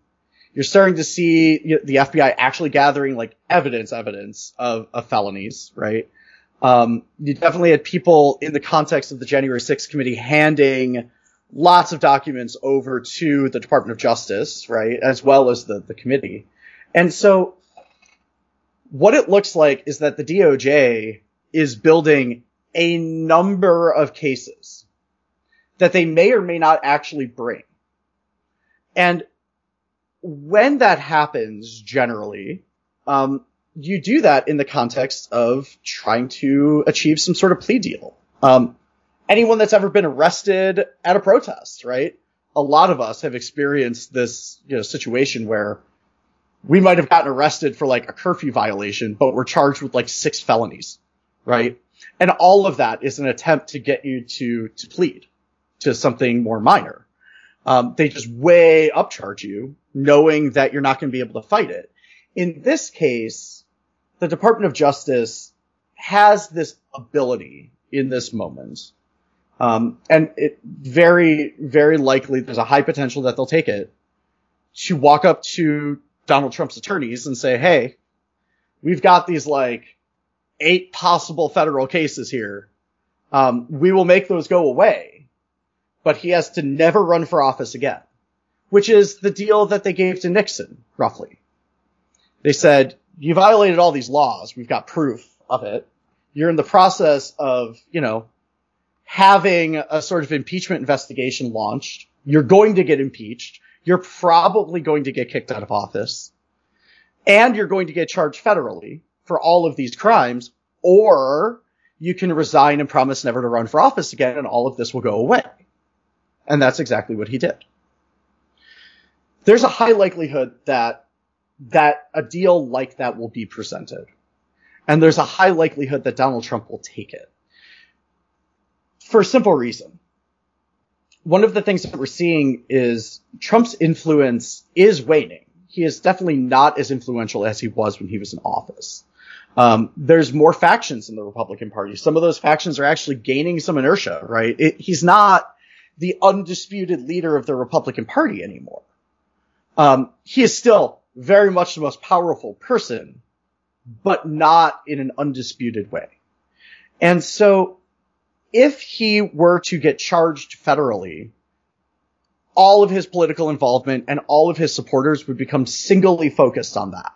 You're starting to see the FBI actually gathering like evidence, evidence of, of felonies, right? Um, you definitely had people in the context of the January 6th committee handing lots of documents over to the Department of Justice, right? As well as the, the committee. And so what it looks like is that the DOJ is building a number of cases that they may or may not actually bring. And when that happens, generally, um, you do that in the context of trying to achieve some sort of plea deal. Um, anyone that's ever been arrested at a protest, right? A lot of us have experienced this, you know, situation where we might have gotten arrested for like a curfew violation, but we're charged with like six felonies, right? And all of that is an attempt to get you to, to plead to something more minor. Um, they just way upcharge you knowing that you're not going to be able to fight it. In this case, the Department of Justice has this ability in this moment. Um, and it very, very likely there's a high potential that they'll take it to walk up to Donald Trump's attorneys and say, Hey, we've got these like eight possible federal cases here. Um, we will make those go away, but he has to never run for office again, which is the deal that they gave to Nixon, roughly. They said, you violated all these laws. We've got proof of it. You're in the process of, you know, having a sort of impeachment investigation launched. You're going to get impeached. You're probably going to get kicked out of office. and you're going to get charged federally for all of these crimes, or you can resign and promise never to run for office again, and all of this will go away. And that's exactly what he did. There's a high likelihood that that a deal like that will be presented. And there's a high likelihood that Donald Trump will take it. For a simple reason. One of the things that we're seeing is Trump's influence is waning. He is definitely not as influential as he was when he was in office. Um, there's more factions in the Republican Party. Some of those factions are actually gaining some inertia, right? It, he's not the undisputed leader of the Republican Party anymore. Um, he is still very much the most powerful person, but not in an undisputed way. And so if he were to get charged federally, all of his political involvement and all of his supporters would become singly focused on that.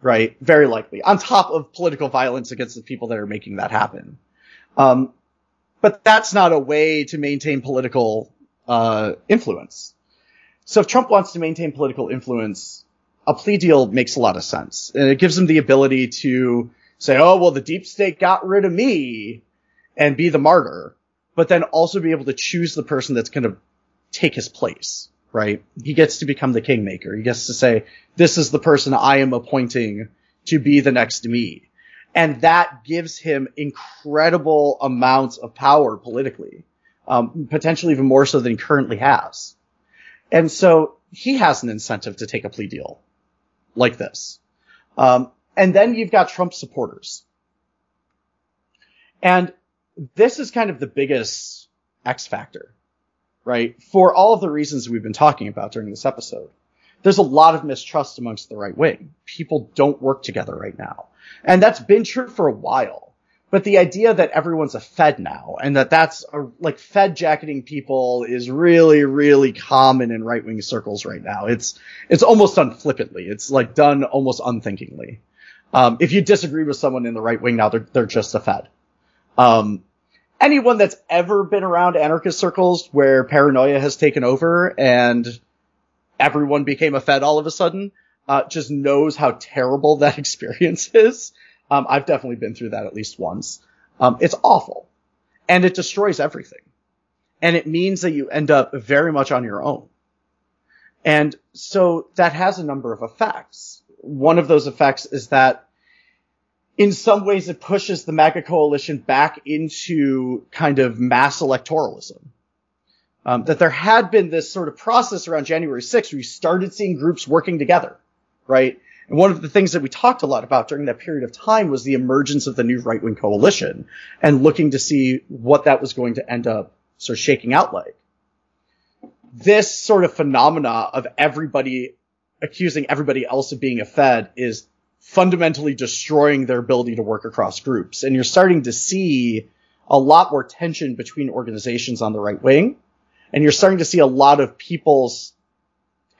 Right? Very likely. On top of political violence against the people that are making that happen. Um, but that's not a way to maintain political uh, influence. So if Trump wants to maintain political influence, a plea deal makes a lot of sense. And it gives him the ability to say, oh, well, the deep state got rid of me and be the martyr, but then also be able to choose the person that's going to take his place, right? He gets to become the kingmaker. He gets to say, this is the person I am appointing to be the next me. And that gives him incredible amounts of power politically, um, potentially even more so than he currently has. And so he has an incentive to take a plea deal like this. Um, and then you've got Trump supporters. And this is kind of the biggest X factor, right? For all of the reasons we've been talking about during this episode. There's a lot of mistrust amongst the right wing. People don't work together right now. And that's been true for a while. But the idea that everyone's a Fed now and that that's a, like Fed jacketing people is really, really common in right wing circles right now. It's, it's almost done flippantly. It's like done almost unthinkingly. Um, if you disagree with someone in the right wing now, they're, they're just a Fed. Um, anyone that's ever been around anarchist circles where paranoia has taken over and everyone became a Fed all of a sudden, uh, just knows how terrible that experience is. Um, I've definitely been through that at least once. Um, it's awful and it destroys everything. And it means that you end up very much on your own. And so that has a number of effects. One of those effects is that in some ways it pushes the MAGA coalition back into kind of mass electoralism. Um, that there had been this sort of process around January 6th where you started seeing groups working together, right? And one of the things that we talked a lot about during that period of time was the emergence of the new right wing coalition and looking to see what that was going to end up sort of shaking out like. This sort of phenomena of everybody accusing everybody else of being a Fed is fundamentally destroying their ability to work across groups. And you're starting to see a lot more tension between organizations on the right wing. And you're starting to see a lot of people's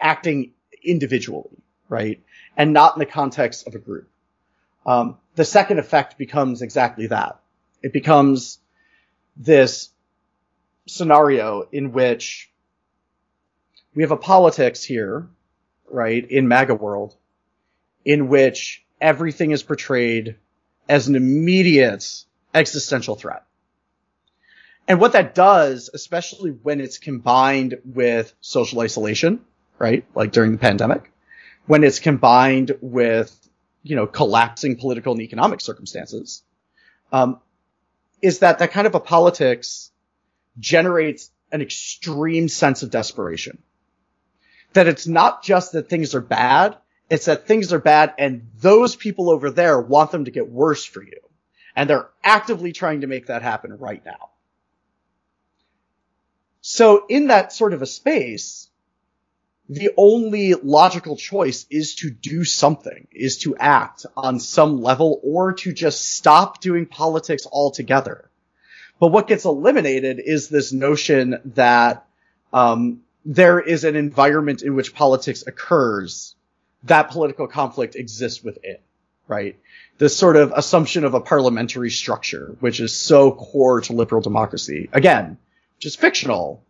acting individually, right? and not in the context of a group. Um, the second effect becomes exactly that. It becomes this scenario in which we have a politics here, right, in MAGA world, in which everything is portrayed as an immediate existential threat. And what that does, especially when it's combined with social isolation, right, like during the pandemic, when it's combined with, you know, collapsing political and economic circumstances, um, is that that kind of a politics generates an extreme sense of desperation. That it's not just that things are bad, it's that things are bad and those people over there want them to get worse for you. And they're actively trying to make that happen right now. So in that sort of a space, the only logical choice is to do something, is to act on some level or to just stop doing politics altogether. But what gets eliminated is this notion that um, there is an environment in which politics occurs that political conflict exists within, right? This sort of assumption of a parliamentary structure, which is so core to liberal democracy. Again, just fictional,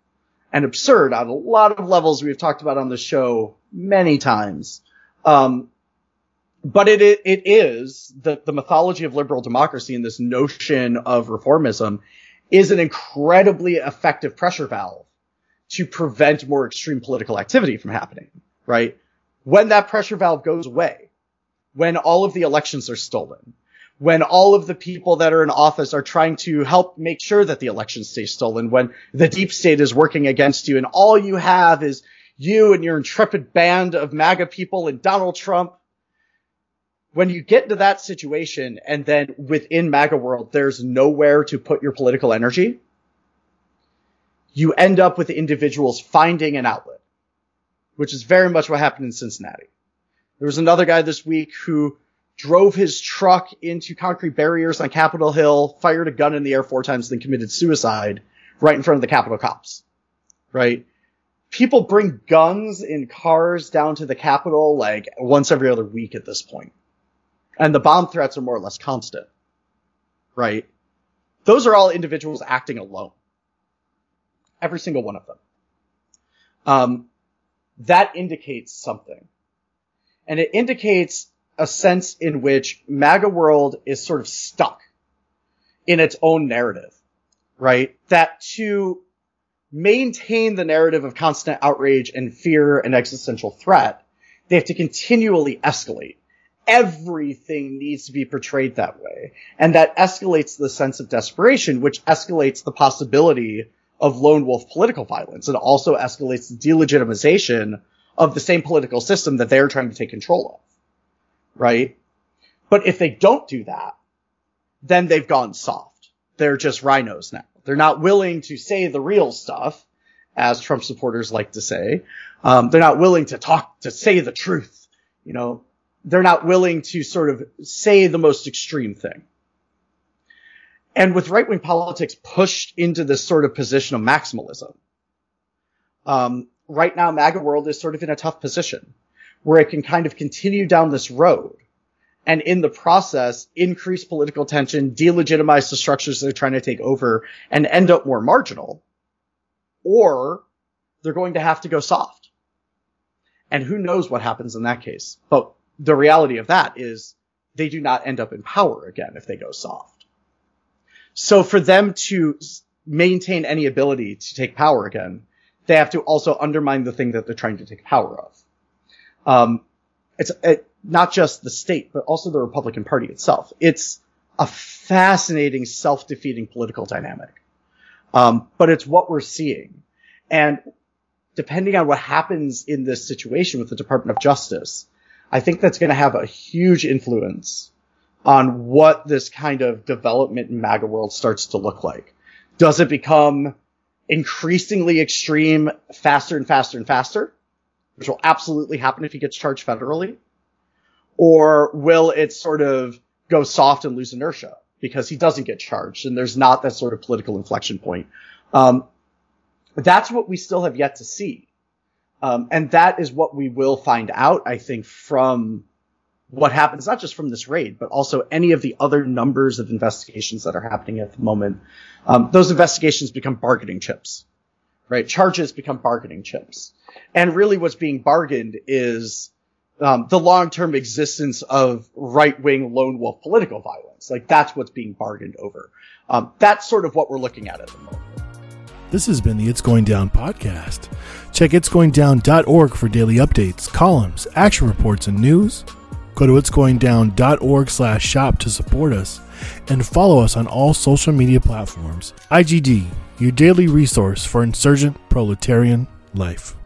and absurd on a lot of levels we've talked about on the show many times. Um, but it it, it is the the mythology of liberal democracy and this notion of reformism is an incredibly effective pressure valve to prevent more extreme political activity from happening, right? When that pressure valve goes away, when all of the elections are stolen, when all of the people that are in office are trying to help make sure that the elections stay stolen, when the deep state is working against you and all you have is you and your intrepid band of MAGA people and Donald Trump. When you get into that situation and then within MAGA world, there's nowhere to put your political energy, you end up with individuals finding an outlet, which is very much what happened in Cincinnati. There was another guy this week who drove his truck into concrete barriers on Capitol Hill, fired a gun in the air four times, then committed suicide right in front of the Capitol cops. Right? People bring guns in cars down to the Capitol like once every other week at this point. And the bomb threats are more or less constant. Right? Those are all individuals acting alone. Every single one of them. Um, that indicates something. And it indicates a sense in which MAGA world is sort of stuck in its own narrative, right? That to maintain the narrative of constant outrage and fear and existential threat, they have to continually escalate. Everything needs to be portrayed that way. And that escalates the sense of desperation, which escalates the possibility of lone wolf political violence. It also escalates the delegitimization of the same political system that they're trying to take control of right? But if they don't do that, then they've gone soft. They're just RINOs now. They're not willing to say the real stuff, as Trump supporters like to say. Um, they're not willing to talk, to say the truth. You know, they're not willing to sort of say the most extreme thing. And with right wing politics pushed into this sort of position of maximalism, um, right now MAGA world is sort of in a tough position where it can kind of continue down this road and in the process increase political tension, delegitimize the structures they're trying to take over and end up more marginal. Or they're going to have to go soft. And who knows what happens in that case. But the reality of that is they do not end up in power again if they go soft. So for them to maintain any ability to take power again, they have to also undermine the thing that they're trying to take power of. Um, it's it, not just the state, but also the Republican Party itself. It's a fascinating self-defeating political dynamic. Um, but it's what we're seeing. And depending on what happens in this situation with the Department of Justice, I think that's going to have a huge influence on what this kind of development in MAGA world starts to look like. Does it become increasingly extreme faster and faster and faster? Which will absolutely happen if he gets charged federally? Or will it sort of go soft and lose inertia because he doesn't get charged and there's not that sort of political inflection point? Um, that's what we still have yet to see. Um, and that is what we will find out, I think, from what happens, not just from this raid, but also any of the other numbers of investigations that are happening at the moment. Um, those investigations become bargaining chips, right? Charges become bargaining chips. And really what's being bargained is um, the long-term existence of right-wing lone wolf political violence. Like that's what's being bargained over. Um, that's sort of what we're looking at at the moment. This has been the It's Going Down podcast. Check itsgoingdown.org for daily updates, columns, action reports, and news. Go to itsgoingdown.org slash shop to support us and follow us on all social media platforms. IGD, your daily resource for insurgent proletarian life.